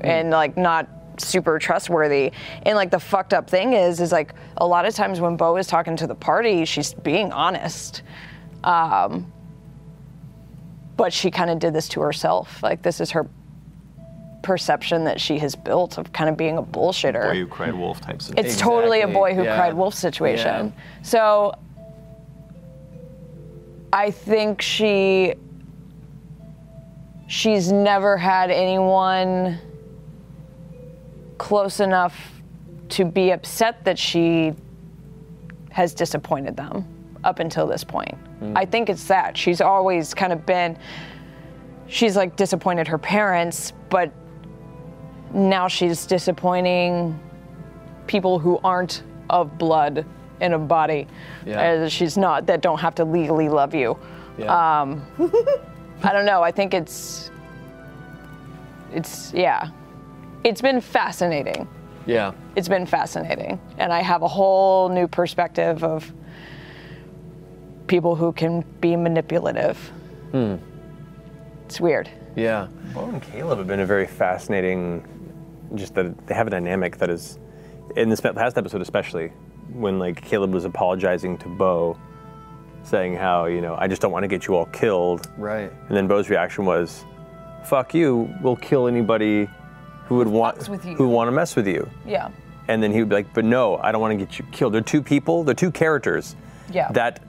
and like not super trustworthy. And like the fucked up thing is, is like a lot of times when Beau is talking to the party, she's being honest. Um, but she kind of did this to herself. Like this is her perception that she has built of kind of being a bullshitter. Boy who cried wolf type of It's totally a boy who yeah. cried wolf situation. So I think she she's never had anyone close enough to be upset that she has disappointed them up until this point. I think it's that. She's always kind of been she's like disappointed her parents, but now she's disappointing people who aren't of blood in a body. Yeah. She's not that don't have to legally love you. Yeah. Um, I don't know. I think it's it's yeah. It's been fascinating. yeah. It's been fascinating, and I have a whole new perspective of people who can be manipulative. Hmm. It's weird. Yeah. Beau and Caleb have been a very fascinating. Just that they have a dynamic that is, in this past episode especially, when like Caleb was apologizing to Beau, saying how you know I just don't want to get you all killed, Right. and then Beau's reaction was, "Fuck you! We'll kill anybody who would want with you." who want to mess with you." Yeah. And then he would be like, "But no, I don't want to get you killed." They're two people. They're two characters Yeah. that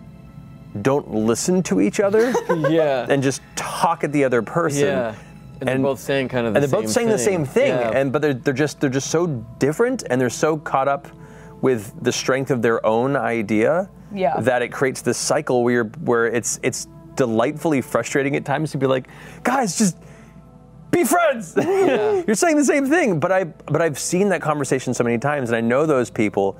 don't listen to each other Yeah. and just talk at the other person. yeah. And, they're both saying kind of the same thing. and they're both saying the same thing, Yeah. and but they're, they're just they're just so different, and they're so caught up with the strength of their own idea Yeah. that it creates this cycle where you're, where it's it's delightfully frustrating at times to be like, guys, just be friends. Yeah. You're saying the same thing, but I but I've seen that conversation so many times, and I know those people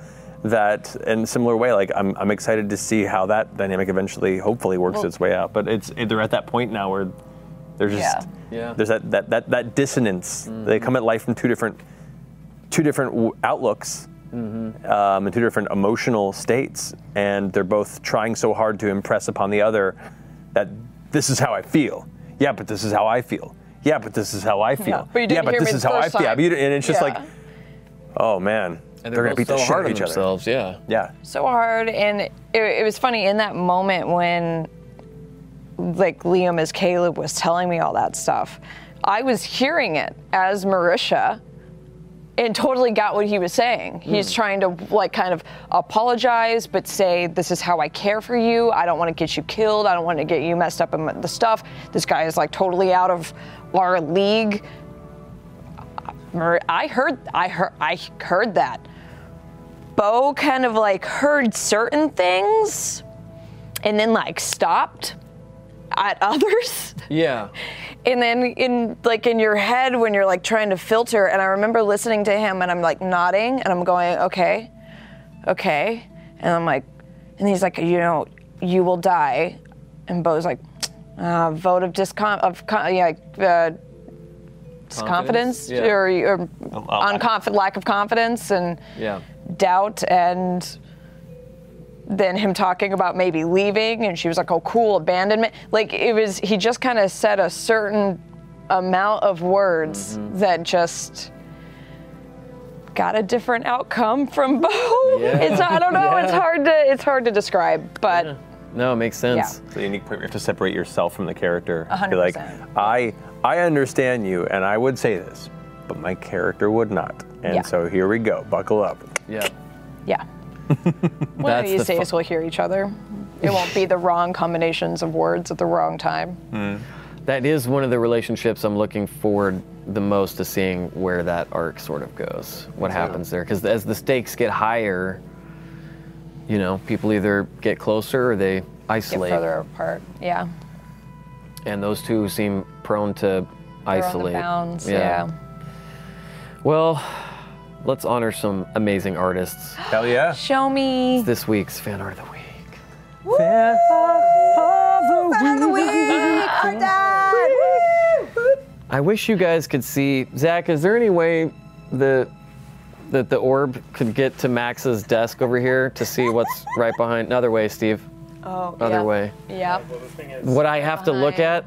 that in a similar way. Like I'm I'm excited to see how that dynamic eventually, hopefully, works its way out. But it's they're at that point now where there's just Yeah. Yeah. there's that that that, that dissonance. They come at life from two different two different w- outlooks. Um, and two different emotional states, and they're both trying so hard to impress upon the other that this is how I feel. Yeah, but this is how I feel. Yeah, but this is how I feel. but you didn't yeah, but hear this me is the how I feel. Yeah, but you- and it's just Yeah. like, oh man, And they're, gonna both beat the so shit out of on each other. themselves. Yeah. Yeah. so hard and it, it was funny in that moment when like liam as caleb was telling me all that stuff i was hearing it as marisha and totally got what he was saying hmm. he's trying to like kind of apologize but say this is how i care for you i don't want to get you killed i don't want to get you messed up in the stuff this guy is like totally out of our league i heard i heard i heard that Beau kind of like heard certain things and then like stopped at others. Yeah. And then in like in your head when you're like trying to filter and I remember listening to him and I'm like nodding and I'm going, "Okay. Okay." And I'm like and he's like, "You know, you will die." And Beau's like, uh, vote of discon of con- yeah, uh, confidence Yeah. or, or unconf- lack of confidence and Yeah. doubt and then him talking about maybe leaving and she was like oh cool abandonment like it was he just kind of said a certain amount of words that just got a different outcome from Beau. It's I don't know. It's hard to it's hard to describe, but No, it makes sense. Yeah. It's a unique point where you have to separate yourself from the character. A hundred Be like. I I understand you, and I would say this, but my character would not. And Yeah. so here we go. Buckle up. Yeah. yeah. One of these the fu- days we'll hear each other. It won't be the wrong combinations of words at the wrong time. Hmm. That is one of the relationships I'm looking forward the most to seeing where that arc sort of goes. What happens there? Because as the stakes get higher, you know, people either get closer or they Get isolate. further apart. Yeah. And those two seem prone to They're on the isolate. bounds. Yeah. Well, let's honor some amazing artists. Hell yeah. Show me. This week's fan art of the week. Fan art of the week, our dad. I wish you guys could see Zach. Is there any way the that the orb could get to Max's desk over here to see what's right behind? Another way, Steve. Oh, Other yeah. way. Yeah. What I have to look at?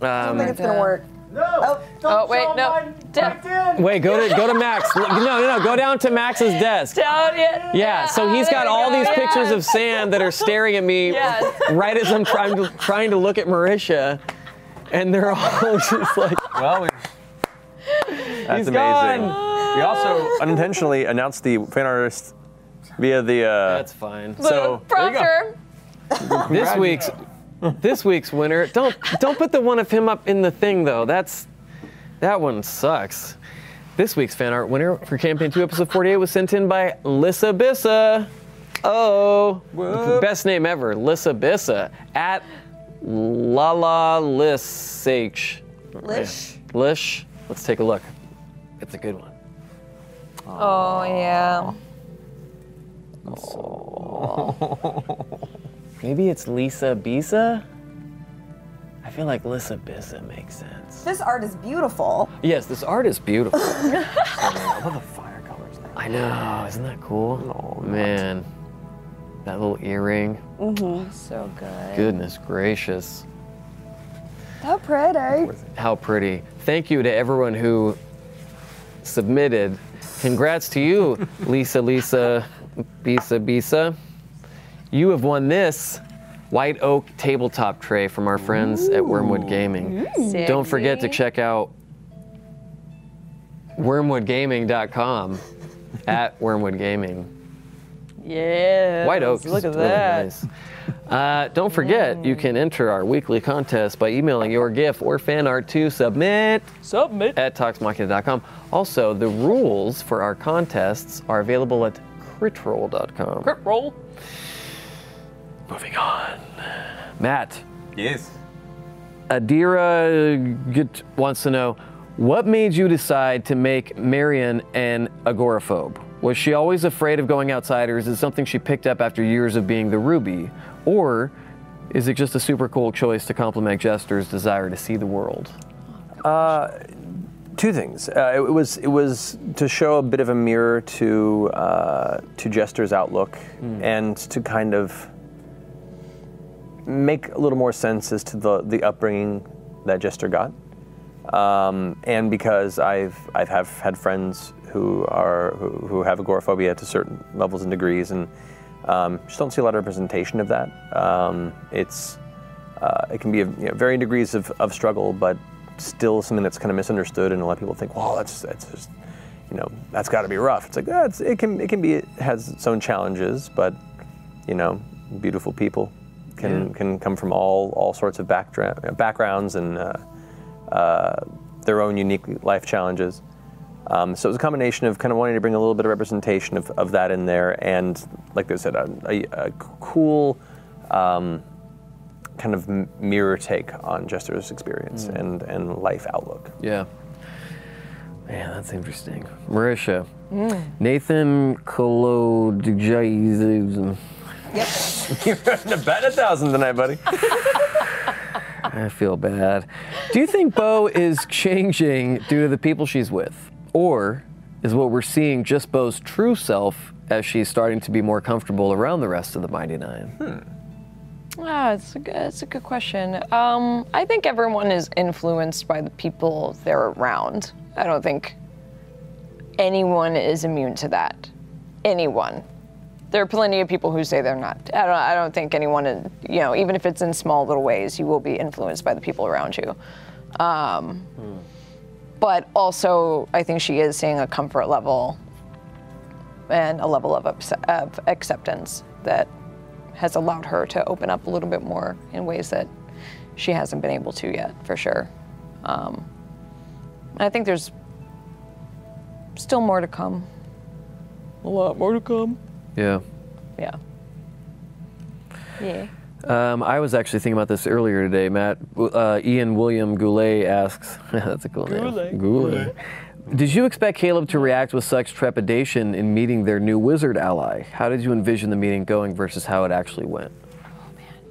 I don't think it's gonna um, work. No. Oh, oh wait, no. Down, wait, go to go to Max. No, no, no. Go down to Max's desk. down yet? Yeah, so he's got all these pictures of sand that are staring at me Yes. right as I'm trying to, trying to look at Marisha, and they're all just like, Well, we, that's He's amazing. gone. We also unintentionally announced the fan artist via the. Uh, that's fine. so there. Prompter. This week's this week's winner. Don't don't put the one of him up in the thing though. That's that one sucks. This week's fan art winner for campaign two, episode 48 was sent in by Lissa Bissa. Oh, best name ever, Lissa Bissa at Lala Lish. Lish. Lish. Let's take a look. It's a good one. Oh yeah. Maybe it's Lisa Bisa. I feel like Lisa Bissa makes sense. This art is beautiful. Yes, this art is beautiful. I love the fire colors there. I know, isn't that cool? Oh, man. That little earring. Mhm, so good. Goodness gracious. So pretty. How pretty. Thank you to everyone who submitted. Congrats to you, Lisa Lisa Bisa Bisa. You have won this white oak tabletop tray from our friends at Wyrmwood Gaming. Mm. Don't forget to check out wyrmwoodgaming.com at wyrmwood gaming. Yeah. White oak. Look at really that. nice. Uh, don't forget, you can enter our weekly contest by emailing your GIF or fan art to submit Submit. at talksmachina.com. Also, the rules for our contests are available at critrole.com. Crit Role. Moving on. Matt, Yes. Adira Gut wants to know what made you decide to make Marion an agoraphobe? Was she always afraid of going outside, or is it something she picked up after years of being the Ruby? Or is it just a super cool choice to complement Jester's desire to see the world? Two things. Uh, it, it was it was to show a bit of a mirror to uh, to Jester's outlook, and to kind of make a little more sense as to the the upbringing that Jester got, um, and because I've I've have had friends who are who, who have agoraphobia to certain levels and degrees, and um, just don't see a lot of representation of that. Um, it's uh, it can be you know, varying degrees of, of struggle, but still something that's kind of misunderstood, and a lot of people think, "Well, that's that's just, you know, that's got to be rough." It's like yeah, it's, it can it can be it has its own challenges, but you know, beautiful people can can come from all all sorts of backdra- backgrounds and uh, uh, their own unique life challenges. Um, so it was a combination of kind of wanting to bring a little bit of representation of, of that in there, and like I said, a, a, a cool um, kind of mirror take on Jester's experience and, and life outlook. Yeah. Man, that's interesting. Marisha, Nathan Kolodjizm. You're having to bet a thousand tonight, buddy. I feel bad. Do you think Beau is changing due to the people she's with? Or is what we're seeing just Beau's true self as she's starting to be more comfortable around the rest of the Mighty Nein? Hmm. Ah, it's a good, it's a good question. Um, I think everyone is influenced by the people they're around. I don't think anyone is immune to that. Anyone. There are plenty of people who say they're not. I don't, I don't think anyone, in, you know, even if it's in small little ways, you will be influenced by the people around you. Um, But also, I think she is seeing a comfort level and a level of, upse- of acceptance that has allowed her to open up a little bit more in ways that she hasn't been able to yet, for sure. Um, I think there's still more to come. A lot more to come. Yeah. Yeah. Yeah. Um, I was actually thinking about this earlier today, Matt. Uh, Ian William Goulet asks, that's a cool name. Goulet. Did you expect Caleb to react with such trepidation in meeting their new wizard ally? How did you envision the meeting going versus how it actually went?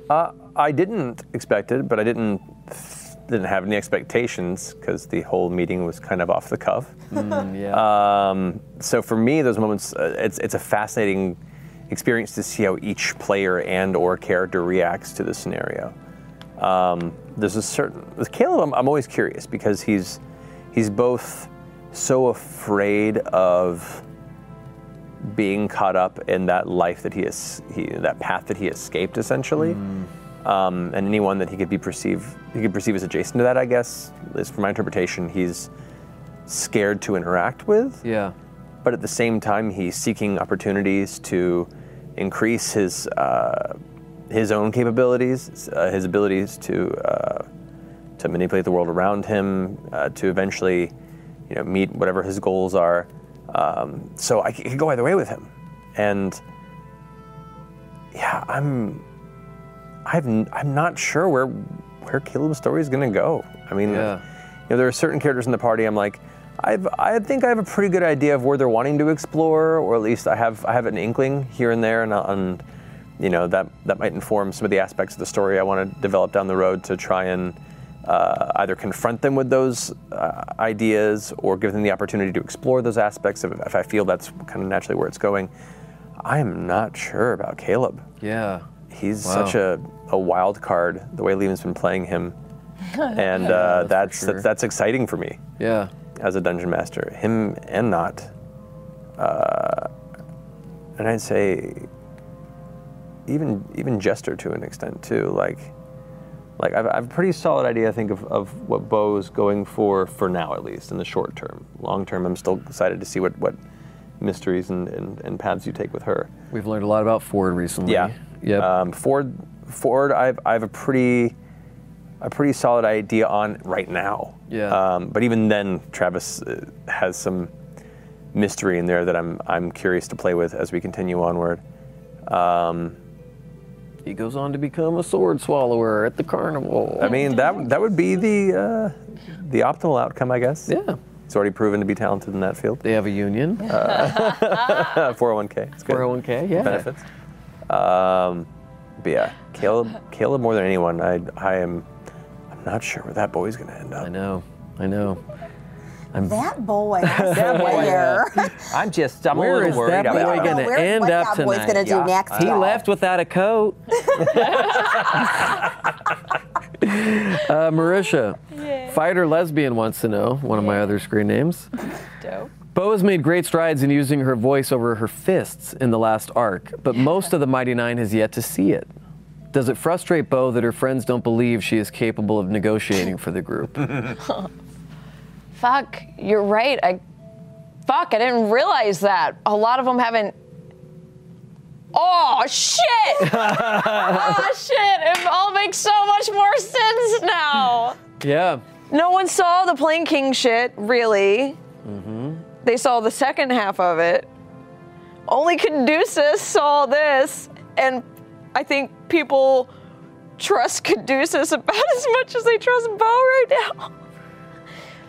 Uh, I didn't expect it, but I didn't didn't have any expectations because the whole meeting was kind of off the cuff. yeah. Um, so for me, those moments, uh, it's it's a fascinating experience to see how each player and or character reacts to the scenario. Um, there's a certain with Caleb, I'm, I'm always curious because he's he's both so afraid of being caught up in that life that he is he, that path that he escaped essentially. Um, and anyone that he could be perceived he could perceive as adjacent to that, I guess, is from my interpretation, he's scared to interact with yeah. but at the same time he's seeking opportunities to increase his uh, his own capabilities, uh, his abilities to uh, to manipulate the world around him, uh, to eventually, you know, meet whatever his goals are. Um, so I it could go either way with him, and yeah, I'm I've I'm not sure where where Caleb's story is going to go. I mean, Yeah. you know, there are certain characters in the party. I'm like, I've, I think I have a pretty good idea of where they're wanting to explore, or at least I have, I have an inkling here and there, and, and you know that that might inform some of the aspects of the story I want to develop down the road to try and uh, either confront them with those uh, ideas or give them the opportunity to explore those aspects if, if I feel that's kind of naturally where it's going. I am not sure about Caleb. Yeah. He's Wow. such a, a wild card the way Liam's been playing him, and uh, that's sure. that's that's exciting for me Yeah. As a dungeon master, him and Nott. Uh, and I'd say even even Jester to an extent too. Like like I've, I've a pretty solid idea I think of, of what Beau's going for for now at least in the short term. Long term, I'm still excited to see what what mysteries and, and, and paths you take with her. We've learned a lot about Fjord recently. Yeah. Yep. Um, Fjord forward, I've I have a pretty a pretty solid idea on right now. Yeah. Um, but even then, Travis uh, has some mystery in there that I'm I'm curious to play with as we continue onward. Um, He goes on to become a sword swallower at the carnival. I mean that that would be the uh, the optimal outcome, I guess. yeah. He's already proven to be talented in that field. They have a union. 401k. It's good. 401k, yeah. benefits. Um, but yeah, Caleb, Caleb more than anyone, I, I I'm not sure where that boy's gonna end up. I up. know. I know. That boy. That boy. I'm just, I'm Where a little worried that about boy gonna Where- end what up that boy's tonight? gonna do next? He y'all? left without a coat. uh, Marisha, fighter lesbian wants to know one of my other screen names. Dope. Beau has made great strides in using her voice over her fists in the last arc, but most of the Mighty Nein has yet to see it. Does it frustrate Beau that her friends don't believe she is capable of negotiating for the group? Fuck, you're right. I fuck, I didn't realize that. A lot of them haven't. Oh shit! oh shit! It all makes so much more sense now. yeah. No one saw the Plain King shit, really. Mm-hmm. They saw the second half of it. Only Caduceus saw this, and I think people trust Caduceus about as much as they trust Beau right now.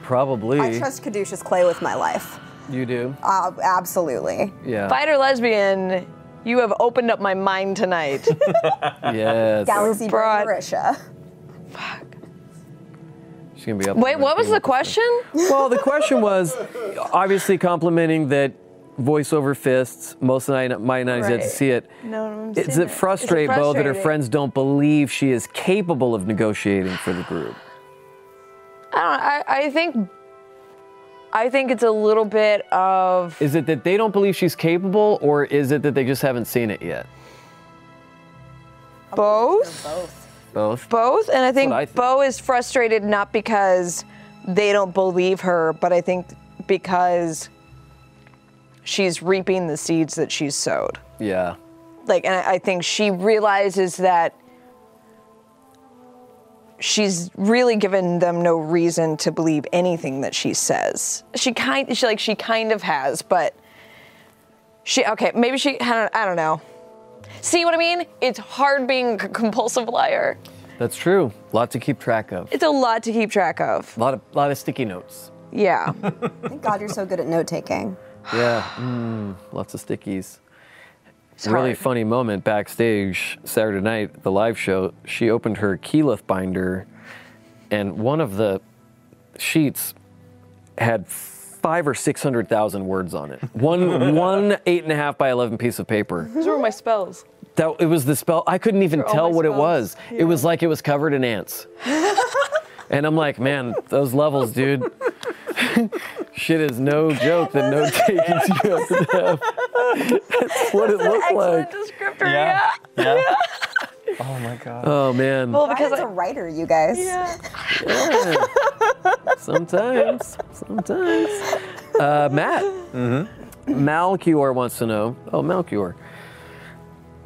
Probably. I trust Caduceus Clay with my life. you do. Uh, absolutely. Yeah. Fighter lesbian, you have opened up my mind tonight. Yes. Galaxy Brought- Brain Marisha. She's gonna be up. Wait, what was the question? Well, the question was obviously complimenting that voice over fists. Most of the night, Mighty Nein has yet to see it. No, no, I'm Does it frustrate Beau that her friends don't believe she is capable of negotiating for the group? I don't. I, I think I think it's a little bit of Is it that they don't believe she's capable, or is it that they just haven't seen it yet? both. Both. Both. Both, and I think, I think. Beau is frustrated not because they don't believe her, but I think because she's reaping the seeds that she's sowed. Yeah. Like, and I I think she realizes that she's really given them no reason to believe anything that she says. She kind, she like she kind of has, but she okay, maybe she. I don't, I don't know. See what I mean? It's hard being a compulsive liar. That's true. A lot to keep track of. It's a lot to keep track of. A lot of, lot of sticky notes. Yeah. Thank God you're so good at note taking. Yeah. Mm, lots of stickies. really hard. funny moment backstage Saturday night, the live show. She opened her Keyleth binder, and one of the sheets had five or six hundred thousand words on it. One one eight and a half by eleven piece of paper. Those were my spells. That it was the spell. I couldn't even tell what it spells. was. It was like it was covered in ants. and I'm like, man, those levels, dude. Shit is no joke. that no takings you have to have. That's what it looked like. descriptor. Yeah. Yeah. oh my god. Oh man. Well, Because because a writer, you guys. yeah. Sometimes. Sometimes. Uh, Matt. Mm-hmm. Malchior wants to know. Oh, Malchior.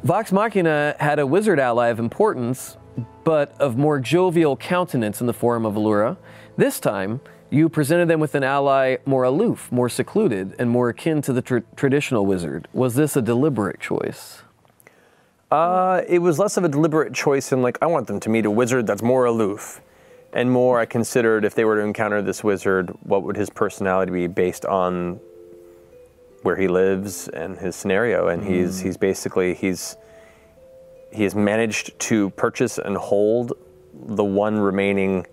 Vox Machina had a wizard ally of importance, but of more jovial countenance in the form of Allura. This time, you presented them with an ally more aloof, more secluded, and more akin to the tr- traditional wizard. Was this a deliberate choice? Uh, it was less of a deliberate choice and like I want them to meet a wizard that's more aloof, and more I considered if they were to encounter this wizard, what would his personality be based on where he lives and his scenario, and he's he's basically he's he has managed to purchase and hold the one remaining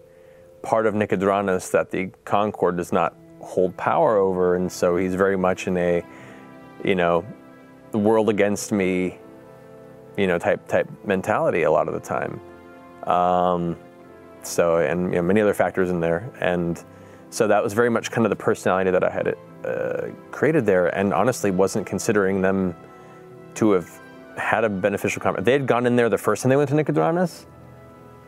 part of Nicodranas that the Concord does not hold power over, and so he's very much in a you know the world against me you know, type type mentality a lot of the time. Um, so, and you know, many other factors in there, and so that was very much kind of the personality that I had uh, created there, and honestly wasn't considering them to have had a beneficial conversation. They had gone in there the first time they went to Nicodranas,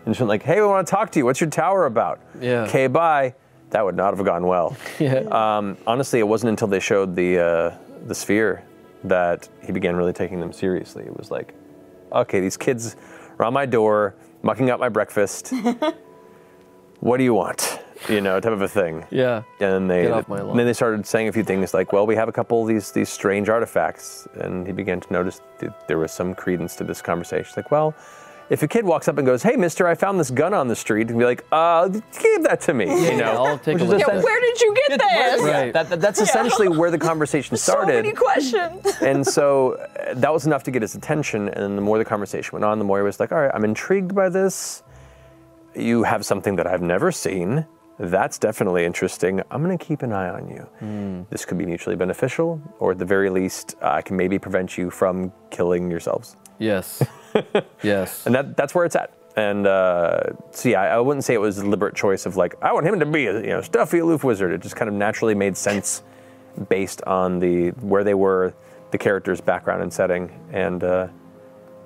and went like, "Hey, we want to talk to you. What's your tower about?" Yeah. Okay, bye. That would not have gone well. Yeah. Um, honestly, it wasn't until they showed the uh, the sphere that he began really taking them seriously. It was like, okay, these kids around my door, mucking up my breakfast. what do you want? You know, type of a thing. Yeah. And then they Get off my lawn. then they started saying a few things like, "Well, we have a couple of these these strange artifacts," and he began to notice that there was some credence to this conversation. Like, well, if a kid walks up and goes, "Hey, Mister, I found this gun on the street," and be like, "Uh, give that to me," you know. I'll take a look Yeah, where did you get this? Right. That, that- that's essentially where the conversation started. So started. many questions. and so uh, that was enough to get his attention. And then the more the conversation went on, the more he was like, all right, I'm intrigued by this. You have something that I've never seen. That's definitely interesting. I'm going to keep an eye on you. This could be mutually beneficial, or at the very least, uh, I can maybe prevent you from killing yourselves. Yes. yes. And that, that's where it's at. And uh, so, yeah, I, I wouldn't say it was a deliberate choice of like, I want him to be a you know, stuffy, aloof wizard. It just kind of naturally made sense based on the where they were, the character's background and setting. And uh,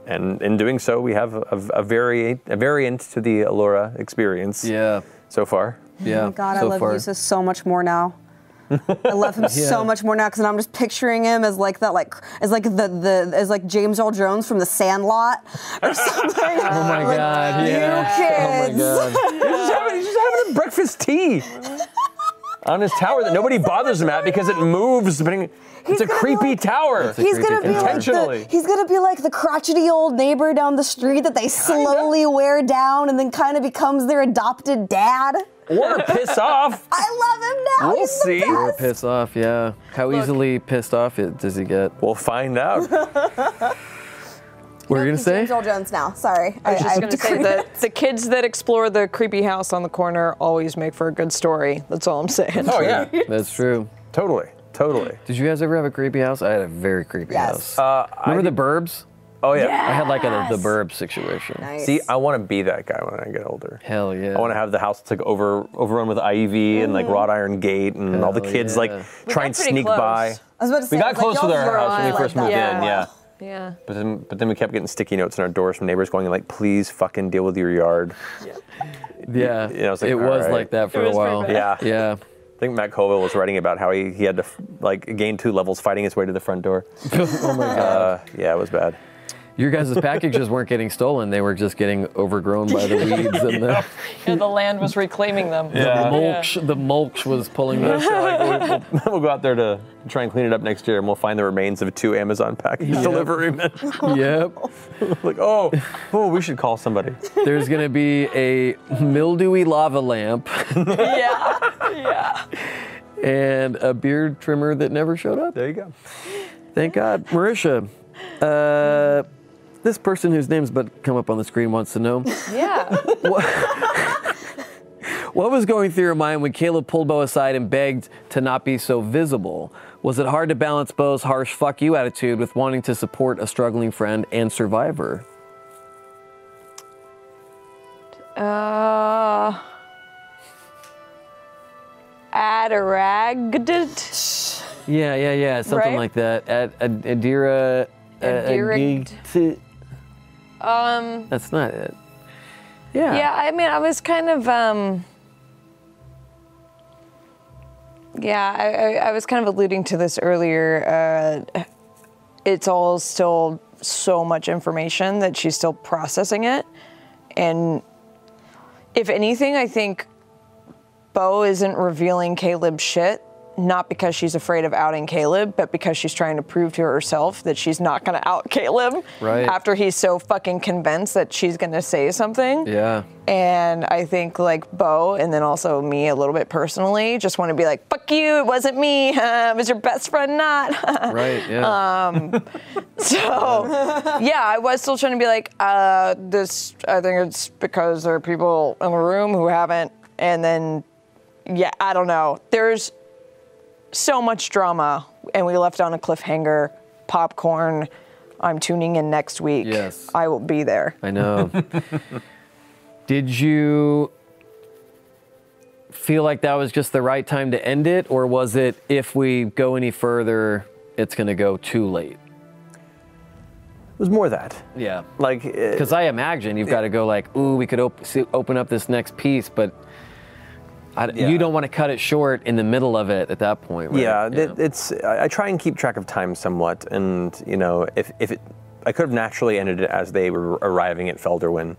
and in doing so, we have a, a, vari- a variant to the Allura experience Yeah. so far. Yeah. Oh my God, I love far. Yussa so much more now. I love him so much more now because I'm just picturing him as like that, like as like the the as like James Earl Jones from The Sandlot or something. Oh my Like, god. you Yeah. kids. Oh my god. He's just having, he's just having a breakfast tea on his tower that nobody bothers him at because it moves. It's a creepy like- tower. He's gonna be like Intentionally. the, he's gonna be like the crotchety old neighbor down the street that they slowly wear down and then kind of becomes their adopted dad. Or piss off. I love him now. We'll He's the see. Or best. piss off, yeah. How easily pissed off it, does he get? We'll find out. What are you gonna say? James Earl Jones now. Sorry, I was just I going to say that the kids that explore the creepy house on the corner always make for a good story. That's all I'm saying. Oh yeah, That's true. totally, totally. Did you guys ever have a creepy house? I had a very creepy Yes. house. Uh, Remember the Burbs? Oh yeah. I had like a the Burb situation. Nice. See, I want to be that guy when I get older. Hell yeah. I want to have the house that's like over overrun with ivy and like wrought iron gate and all the kids yeah. like try and sneak close. by. I was about to say, We got was like, close with our house when we like first that moved for a in. Yeah. Yeah. But then, but then we kept getting sticky notes on our doors from neighbors going like, "Please fucking deal with your yard." Yeah. You know, it's like, it was right. like that for It a while. Yeah. Yeah. I think Matt Colville was writing about how he, he had to like gain two levels fighting his way to the front door. oh my god. Uh, yeah, it was bad. Your guys' packages weren't getting stolen; they were just getting overgrown by the weeds and the, Yeah, the land was reclaiming them. the mulch. The mulch was pulling them. we'll go out there to try and clean it up next year, and we'll find the remains of two Amazon package delivery men. yep. like, oh, oh, we should call somebody. There's gonna be a mildewy lava lamp Yeah. Yeah. and a beard trimmer that never showed up. There you go. Thank God. Marisha, uh, this person whose name's to come up on the screen wants to know Yeah. what was going through your mind when Caleb pulled Beau aside and begged to not be so visible? Was it hard to balance Beau's harsh fuck you attitude with wanting to support a struggling friend and survivor? Uh. Adiragded. Yeah, yeah, yeah, something Right? like that. Ad, ad, Adira. uh, Adirag- Adi- Um. That's not it. Yeah. Yeah, I mean, I was kind of, um, yeah, I, I, I was kind of alluding to this earlier. Uh, it's all still so much information that she's still processing it. And if anything, I think Beau isn't revealing Caleb's shit, not because she's afraid of outing Caleb, but because she's trying to prove to herself that she's Nott going to out Caleb Right. after he's so fucking convinced that she's going to say something. Yeah. And I think like Beau, and then also me a little bit personally, just want to be like, "Fuck you! It wasn't me. it was your best friend, not." Right. Yeah. so, yeah, I was still trying to be like, uh, "This. I think it's because there are people in the room who haven't." And then, yeah, I don't know. There's so much drama, and we left on a cliffhanger. Popcorn. I'm tuning in next week. Yes. I will be there. I know. Did you feel like that was just the right time to end it, or was it if we go any further, it's going to go too late? It was more that. Yeah. Like, uh, Because I imagine you've got to go like, ooh, we could op- see, open up this next piece, but I, Yeah. you don't want to cut it short in the middle of it at that point, right? Yeah, It, it's. I I try and keep track of time somewhat, and you know, if if it I could have naturally ended it as they were arriving at Felderwin.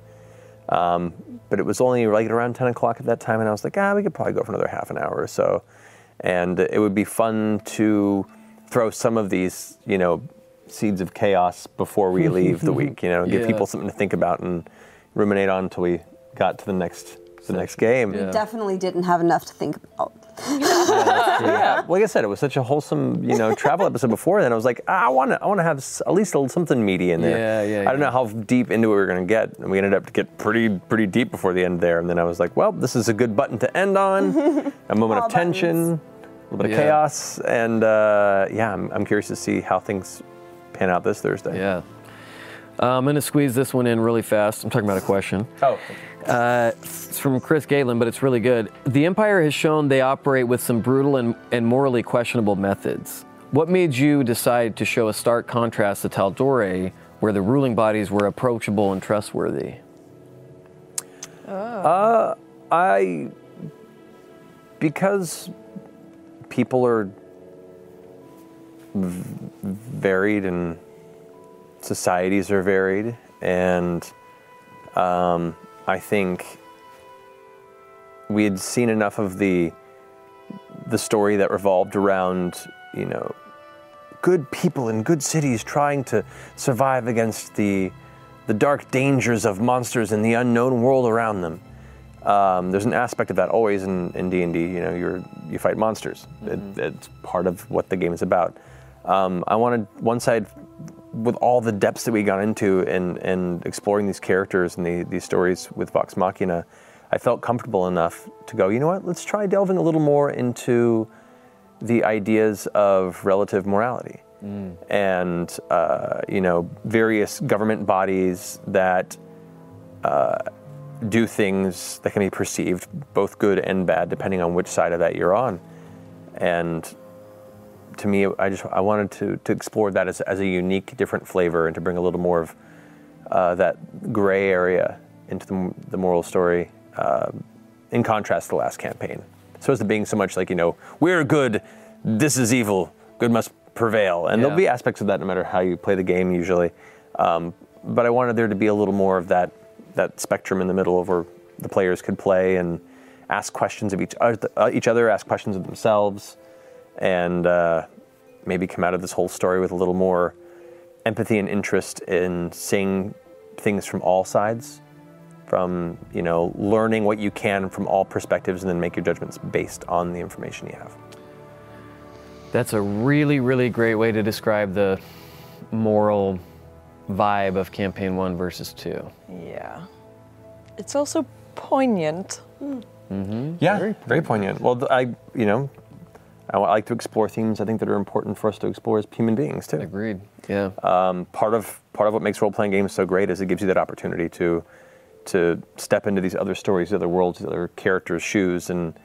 Um, but it was only like around 10 o'clock at that time, and I was like, ah, we could probably go for another half an hour or so. And it would be fun to throw some of these, you know, seeds of chaos before we leave the week, you know, give Yeah. people something to think about and ruminate on until we got to the next the next game. Yeah. Definitely didn't have enough to think about. yeah. Like I said, it was such a wholesome, you know, travel episode before. Then I was like, ah, I want to, I want to have s- at least a, little something meaty in there. Yeah, yeah, I don't yeah. know how deep into it we were gonna get, and we ended up to get pretty, pretty deep before the end there. And then I was like, well, this is a good button to end on. a moment All of tension, a little bit of chaos, and uh, yeah, I'm, I'm curious to see how things pan out this Thursday. Yeah. Uh, I'm going to squeeze this one in really fast. I'm talking about a question. Oh. Uh, it's from Chris Galen, but it's really good. The Empire has shown they operate with some brutal and, and morally questionable methods. What made you decide to show a stark contrast to Tal'Dorei, where the ruling bodies were approachable and trustworthy? I because people are v- varied and societies are varied, and um, I think we had seen enough of the the story that revolved around you know good people in good cities trying to survive against the the dark dangers of monsters and the unknown world around them. Um, there's an aspect of that always in, in D&D. You know, you're, you fight monsters. It, it's part of what the game is about. Um, I wanted one side, with all the depths that we got into and, and exploring these characters and the, these stories with Vox Machina, I felt comfortable enough to go, you know what, let's try delving a little more into the ideas of relative morality. And uh, you know various government bodies that uh, do things that can be perceived both good and bad depending on which side of that you're on. And to me i just i wanted to, to explore that as, as a unique different flavor and to bring a little more of uh, that gray area into the, the moral story uh, in contrast to the last campaign. So as to being so much like you know we're good this is evil good must prevail. And there'll be aspects of that no matter how you play the game usually. Um, but i wanted there to be a little more of that that spectrum in the middle of where the players could play and ask questions of each, oth- uh, each other ask questions of themselves and uh, maybe come out of this whole story with a little more empathy and interest in seeing things from all sides from you know learning what you can from all perspectives and then make your judgments based on the information you have That's a really, really great way to describe the moral vibe of campaign one versus two. Yeah. It's also poignant. Mm-hmm. yeah very, very poignant well i you know i wa- like to explore themes i think that are important for us to explore as human beings too Agreed. Yeah. um, part of part of what makes role playing games so great is it gives you that opportunity to to step into these other stories, these other worlds, these other characters' shoes, and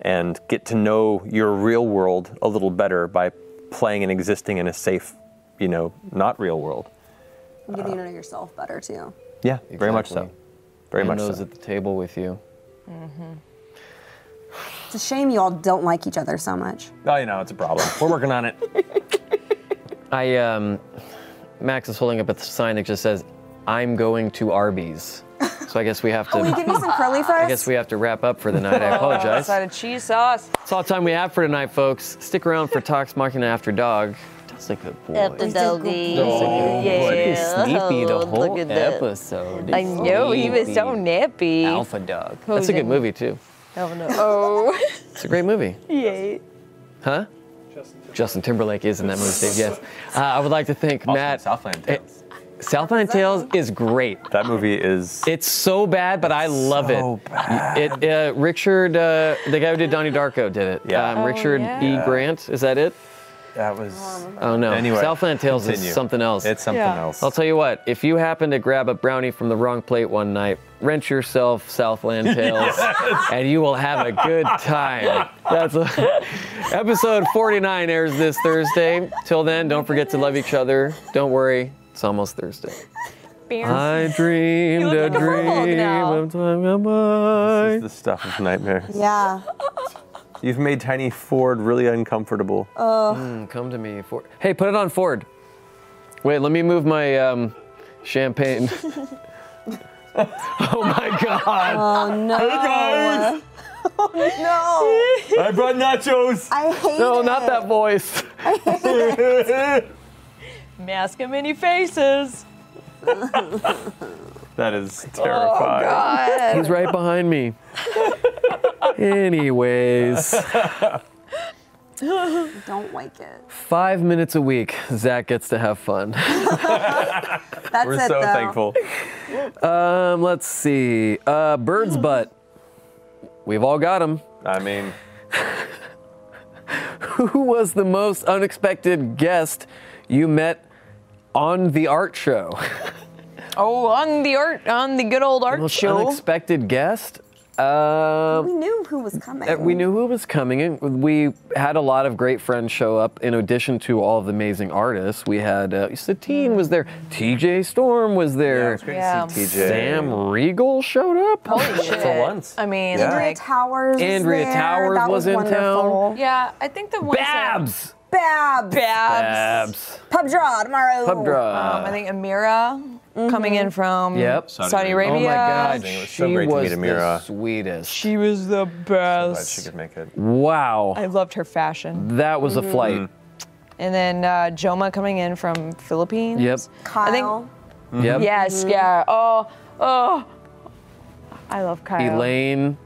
and get to know your real world a little better by playing and existing in a safe, you know, not real world. I'm getting to know yourself better too. Yeah, very much so. Very and much those so. at the table with you. It's a shame you all don't like each other so much. Oh, you know, it's a problem. We're working on it. I um, Max is holding up a sign that just says, "I'm going to Arby's." So I guess we have to. Oh, will you give me some curly fries? I guess we have to wrap up for the night. I apologize. Side of cheese sauce. That's all the time we have for tonight, folks. Stick around for Talks Machina After Dog. That's a good boy. doggy. Yeah. Sleepy the whole episode. I know he was so nappy. Alpha dog. That's a good movie too. Oh no. Oh. It's a great movie. Yay. Huh? Justin Timberlake is in that movie, Dave. Yes. Uh, I would like to thank Matt. Southland Eh, Southland Tales is great. That movie is. It's so bad, but I love so it. bad. It uh, Richard, uh, the guy who did Donnie Darko, did it. Yeah. Um, Oh, Richard yeah. E. Grant, is that it? That was. Oh no. Anyway, Southland Tales continue. is something else. It's something Yeah. else. I'll tell you what, if you happen to grab a brownie from the wrong plate one night, rent yourself Southland Tales and you will have a good time. That's a, episode 49 airs this Thursday. Till then, don't forget to love each other. Don't worry, it's almost Thursday. I dreamed look a like a werewolf dream now. of time gone by. the stuff of nightmares. Yeah. You've made Tiny Fjord really uncomfortable. Mm, come to me, Fjord. Hey, put it on Fjord. Wait, let me move my um, champagne. oh my god. Oh no. Hey guys, No. I brought nachos. I hate No, it. not that voice. Mask of many faces. That is terrifying. God. He's right behind me. Anyways, Don't like it. five minutes a week, Zach gets to have fun. That's We're it so though. thankful. Um, let's see. Uh, bird's butt. We've all got him. I mean, Who was the most unexpected guest you met on the art show? Oh, on the art, on the good old art Most show. unexpected guest? Um, We knew who was coming. Uh, We knew who was coming in. We had a lot of great friends show up. In addition to all of the amazing artists, we had uh, Satine was there, TJ Storm was yeah, there, it's great Yeah. to see TJ. Sam Riegel showed up. Holy shit. For once. I mean, Yeah. Andrea like, Towers. was Andrea there. Towers that was was, in town. wonderful. yeah, I think the ones that- Babs. Babs. Babs. Babs. Pub draw tomorrow. Pub draw. Um, I think Amira coming in mm-hmm. from Yep. Saudi, Saudi Arabia. Oh my God, It was she so great to was meet the Amira. sweetest. She was the Glad best. she could make it. Wow, I loved her fashion. that was a Mm-hmm. flight. Mm-hmm. And then uh, Joma coming in from Philippines. Yep. I think- Kyle. Mm-hmm. Yep. Yes, yeah. Oh, oh. I love Kyle. Elaine,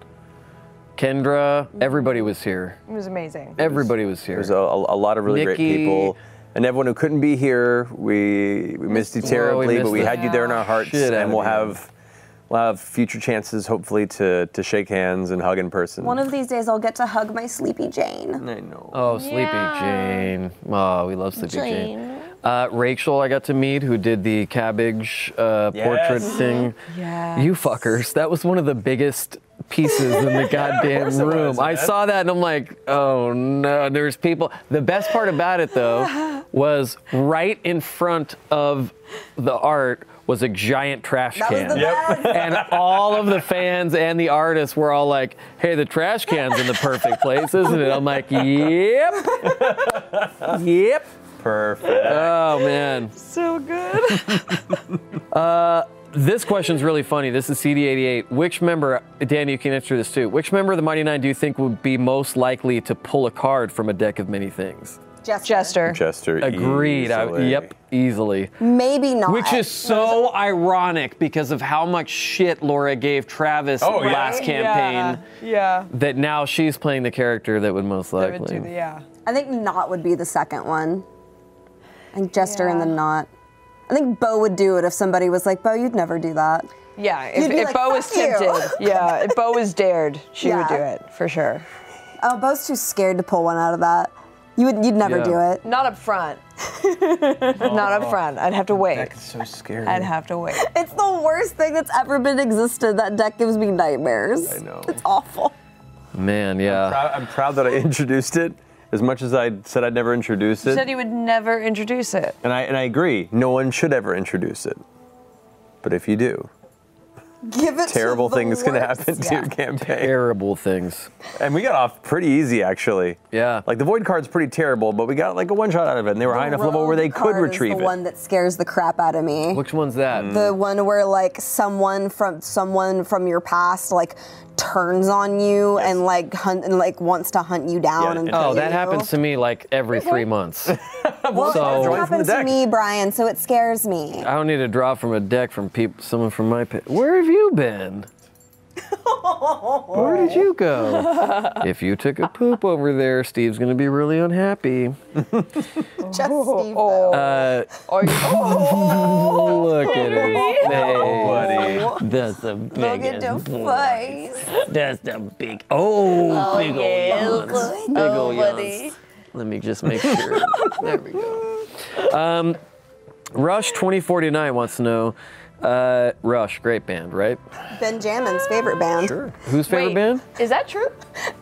Kendra, everybody was here. It was amazing. Everybody was here. There's a, a, a lot of really great people. And everyone who couldn't be here, we, we missed you terribly, missed but we the had you there in our hearts, shit out and of we'll you. have we'll have future chances, hopefully, to to shake hands and hug in person. One of these days, I'll get to hug my sleepy Jane. I know. Oh, Sleepy Yeah. Jane. Oh, we love Sleepy Jane. Jane. Uh, Rachel, I got to meet, who did the cabbage uh, portrait Yes. thing. Yes. You fuckers. That was one of the biggest pieces in the goddamn course room. I saw that and I'm like, oh no, there's people. The best part about it though was right in front of the art was a giant trash That was can. the best. and all of the fans and the artists were all like, hey, the trash can's in the perfect place, isn't it? I'm like, yep. yep. Perfect. Oh man. so good. Uh, This question's really funny. This is CD88. Which member, Dan, you can answer this too. Which member of the Mighty Nein do you think would be most likely to pull a card from a deck of many things? Jester. Jester. Chester. Agreed. I- yep, easily. Maybe Nott. Which is so ironic because of how much shit Laura gave Travis Oh, yeah. last campaign Yeah. that now she's playing the character that would most That would likely. the- yeah. I think Nott would be the second one. I think Jester and the then not. I think Beau would do it if somebody was like, Beau, you'd never do that. Yeah, if, if like, Beau was "Fuck you." tempted, yeah, if Beau was dared, she would do it for sure. Oh, Beau's too scared to pull one out of that. You would, you'd never Yeah. do it. Not up front. Not up front. I'd have to wait. That's so scary. I'd have to wait. It's the worst thing that's ever been existed. That deck gives me nightmares. I know. It's awful. Man, yeah. Proud- I'm proud that I introduced it. As much as I said I'd never introduce You it, said you would never introduce it. and I and I agree, no one should ever introduce it. But if you do, Give it terrible to the things can worst. happen to Yeah. your campaign. Terrible things. And we got off pretty easy, actually. Yeah. Like the void card's pretty terrible, but we got like a one shot out of it, and they were high enough level where they Rogue could card is retrieve the it. one that scares the crap out of me. Which one's that? the one where like someone from someone from your past like turns on you Yes. and like hunt and like wants to hunt you down Yeah, and and- Oh, that you. happens to me like every three months. Well, So- it doesn't Join from happen the to me, Brian, so it scares me. I don't need to draw from a deck from people, someone from my pit. Where have you been? Where did you go? if you took a poop over there, Steve's gonna be really unhappy. Just Steve, though. Uh, Or you, look at his Oh, face. buddy. That's the Look at biggest. the face. That's the big. Oh, big old yawns. Big Oh, old yawns. Let me just make sure. there we go. Um, Rush 2049 wants to know. Uh, Rush, great band, right? Ben Jammin's favorite band. Sure. Whose favorite wait, band? is that true?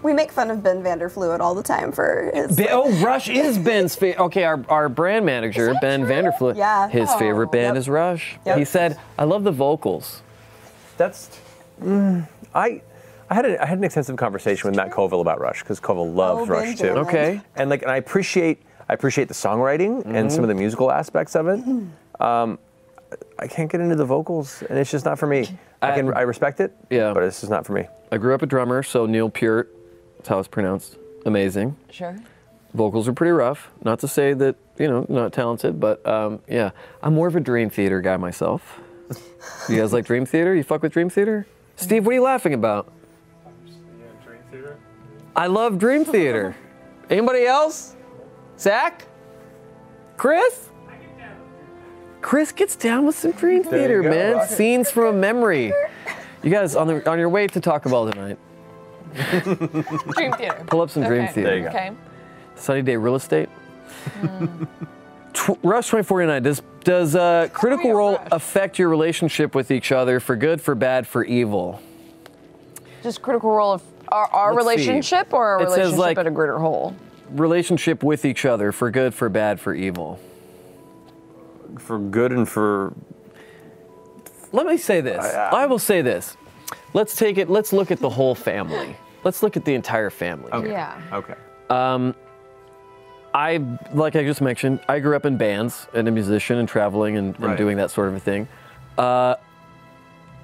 We make fun of Ben Van Der Fluit all the time for his. Be- oh, Rush is Ben's favorite. Okay, our, our brand manager, Ben Van Der Fluit, Yeah. his Oh. favorite band Yep. is Rush. Yep. He said, I love the vocals. That's. mm, I. I had, a, I had an extensive conversation with Matt Colville about Rush because Colville loves Oh, Rush too. Benjamin. Okay. And like, and I appreciate, I appreciate the songwriting and some of the musical aspects of it. Um, I can't get into the vocals, and it's just not for me. I can, I respect it, Yeah. but it's just not for me. I grew up a drummer, so Neil Peart, that's how it's pronounced. Amazing. Sure. Vocals are pretty rough. Not to say that, you know, not talented, but um, yeah. I'm more of a Dream Theater guy myself. You guys like Dream Theater? You fuck with Dream Theater? Steve, what are you laughing about? I love Dream Theater. Anybody else? Zach? Chris? Chris gets down with some Dream Theater, man. Rock. Scenes from a memory. You guys on the on your way to Taco Bell tonight, Dream Theater. pull up some Dream Okay. Theater. There you go. Okay. Sunny Day Real Estate. Tw- Rush 2049, does, does uh, Critical Role Rush. affect your relationship with each other for good, for bad, for evil? Just critical role of our, our Let's see. relationship or our It says, relationship like- at a greater whole? Relationship with each other for good, for bad, for evil. For good and for Let me say this. I will say this. Let's take it, let's look at the whole family. Let's look at the entire family. here. Yeah. okay. Um, I, like I just mentioned, I grew up in bands and a musician and traveling and, and Right. doing that sort of a thing. Uh,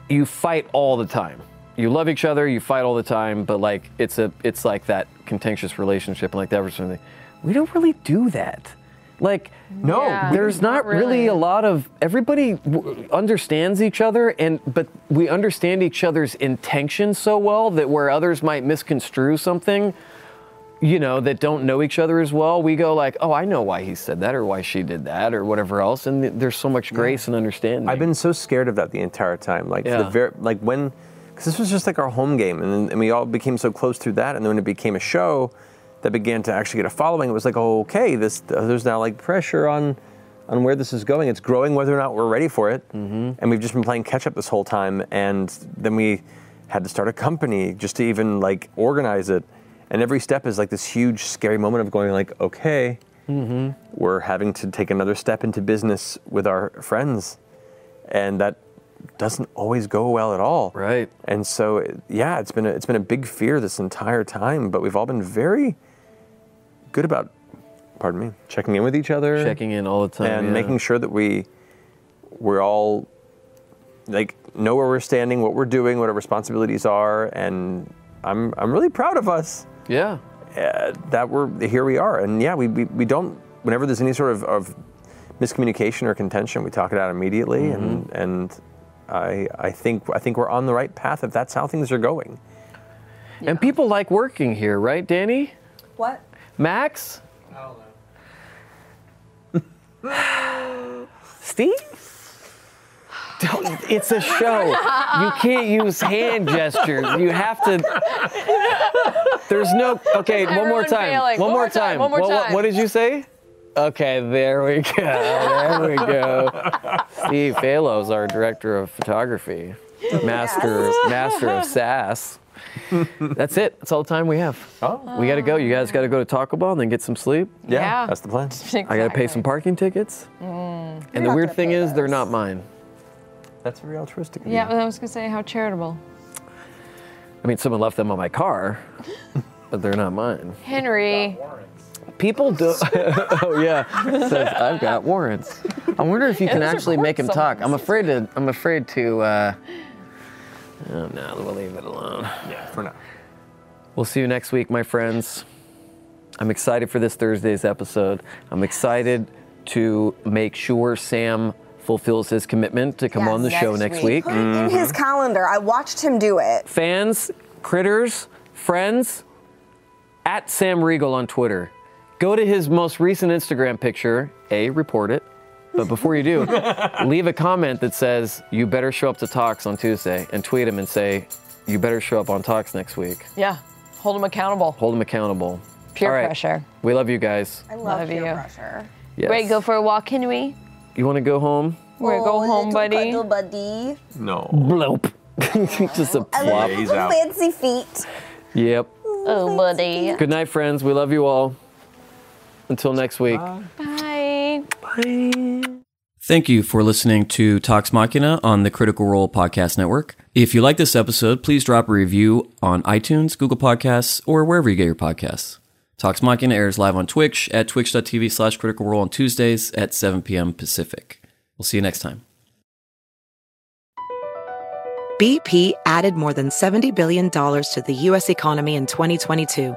you fight all the time. You love each other, you fight all the time, but like it's a, it's like that contentious relationship and like that sort of thing. We don't really do that. Like, no, Yeah, there's not, not really. really. a lot of everybody w- understands each other, and but we understand each other's intentions so well that where others might misconstrue something, you know, that don't know each other as well, we go like, oh, I know why he said that or why she did that or whatever else, and th- there's so much grace and understanding. I've been so scared of that the entire time. Like Yeah. the very like when because this was just like our home game, and, then, and we all became so close through that. And then when it became a show that began to actually get a following, it was like, oh, okay, this uh, there's now like pressure on on where this is going. It's growing, whether or not we're ready for it. Mm-hmm. And we've just been playing catch up this whole time. And then we had to start a company just to even like organize it. And every step is like this huge, scary moment of going like, okay, we're having to take another step into business with our friends, and that doesn't always go well at all. Right. And so, yeah, it's been a, it's been a big fear this entire time, but we've all been very good about, pardon me, checking in with each other, checking in all the time and yeah. making sure that we we're all like know where we're standing, what we're doing, what our responsibilities are, and I'm I'm really proud of us yeah. uh, that we're here we are and yeah we, we, we don't whenever there's any sort of, of miscommunication or contention we talk it out immediately and and I, I think I think we're on the right path if that's how things are going. And people like working here, right, Danny? What? Max? Steve? Don't- It's a show. You can't use hand gestures. You have to. There's no. Okay, one more time. failing. One more time. One more What- what- time. what did you say? Okay, there we go. There we go. Steve Phalos, our director of photography, master master of sass. That's it. That's all the time we have. Oh. We got to go. You guys got to go to Taco Bell and then get some sleep. Yeah. that's the plan. I got to pay some parking tickets. And the not weird gonna thing pay is, they're those. not mine. That's very altruistic. Of Yeah, you. I was gonna say how charitable. I mean, someone left them on my car, but they're not mine. Henry. People do. oh yeah, It says I've got warrants. I wonder if you can let's actually make him talk. I'm afraid to. I'm afraid to. Uh, oh no, we'll leave it alone. yeah, for now. We'll see you next week, my friends. I'm excited for this Thursday's episode. I'm excited to make sure Sam fulfills his commitment to come Yes, on the show next next week. week. Put it in his mm-hmm. calendar. I watched him do it. fans, critters, friends, at Sam Riegel on Twitter. Go to his most recent Instagram picture, A, report it. But before you do, leave a comment that says, you better show up to Talks on Tuesday, and tweet him and say, you better show up on Talks next week. Yeah. Hold him accountable. Hold him accountable. Peer All right. pressure. We love you guys. I love, Love peer you. pressure. Yes. Ready to go for a walk, can we? You want to go home? We're gonna go Oh, home, little buddy. cuddle buddy. No. Bloop. Just a plop. he's little out. fancy feet. Yep. Oh, buddy. Good night, friends. We love you all. Until next week. Bye. Thank you for listening to Talks Machina on the Critical Role Podcast Network. If you like this episode, please drop a review on iTunes, Google Podcasts, or wherever you get your podcasts. Talks Machina airs live on Twitch at twitch.tv slash critical role on Tuesdays at 7 p.m. Pacific. We'll see you next time. BP added more than $70 billion to the U.S. economy in 2022.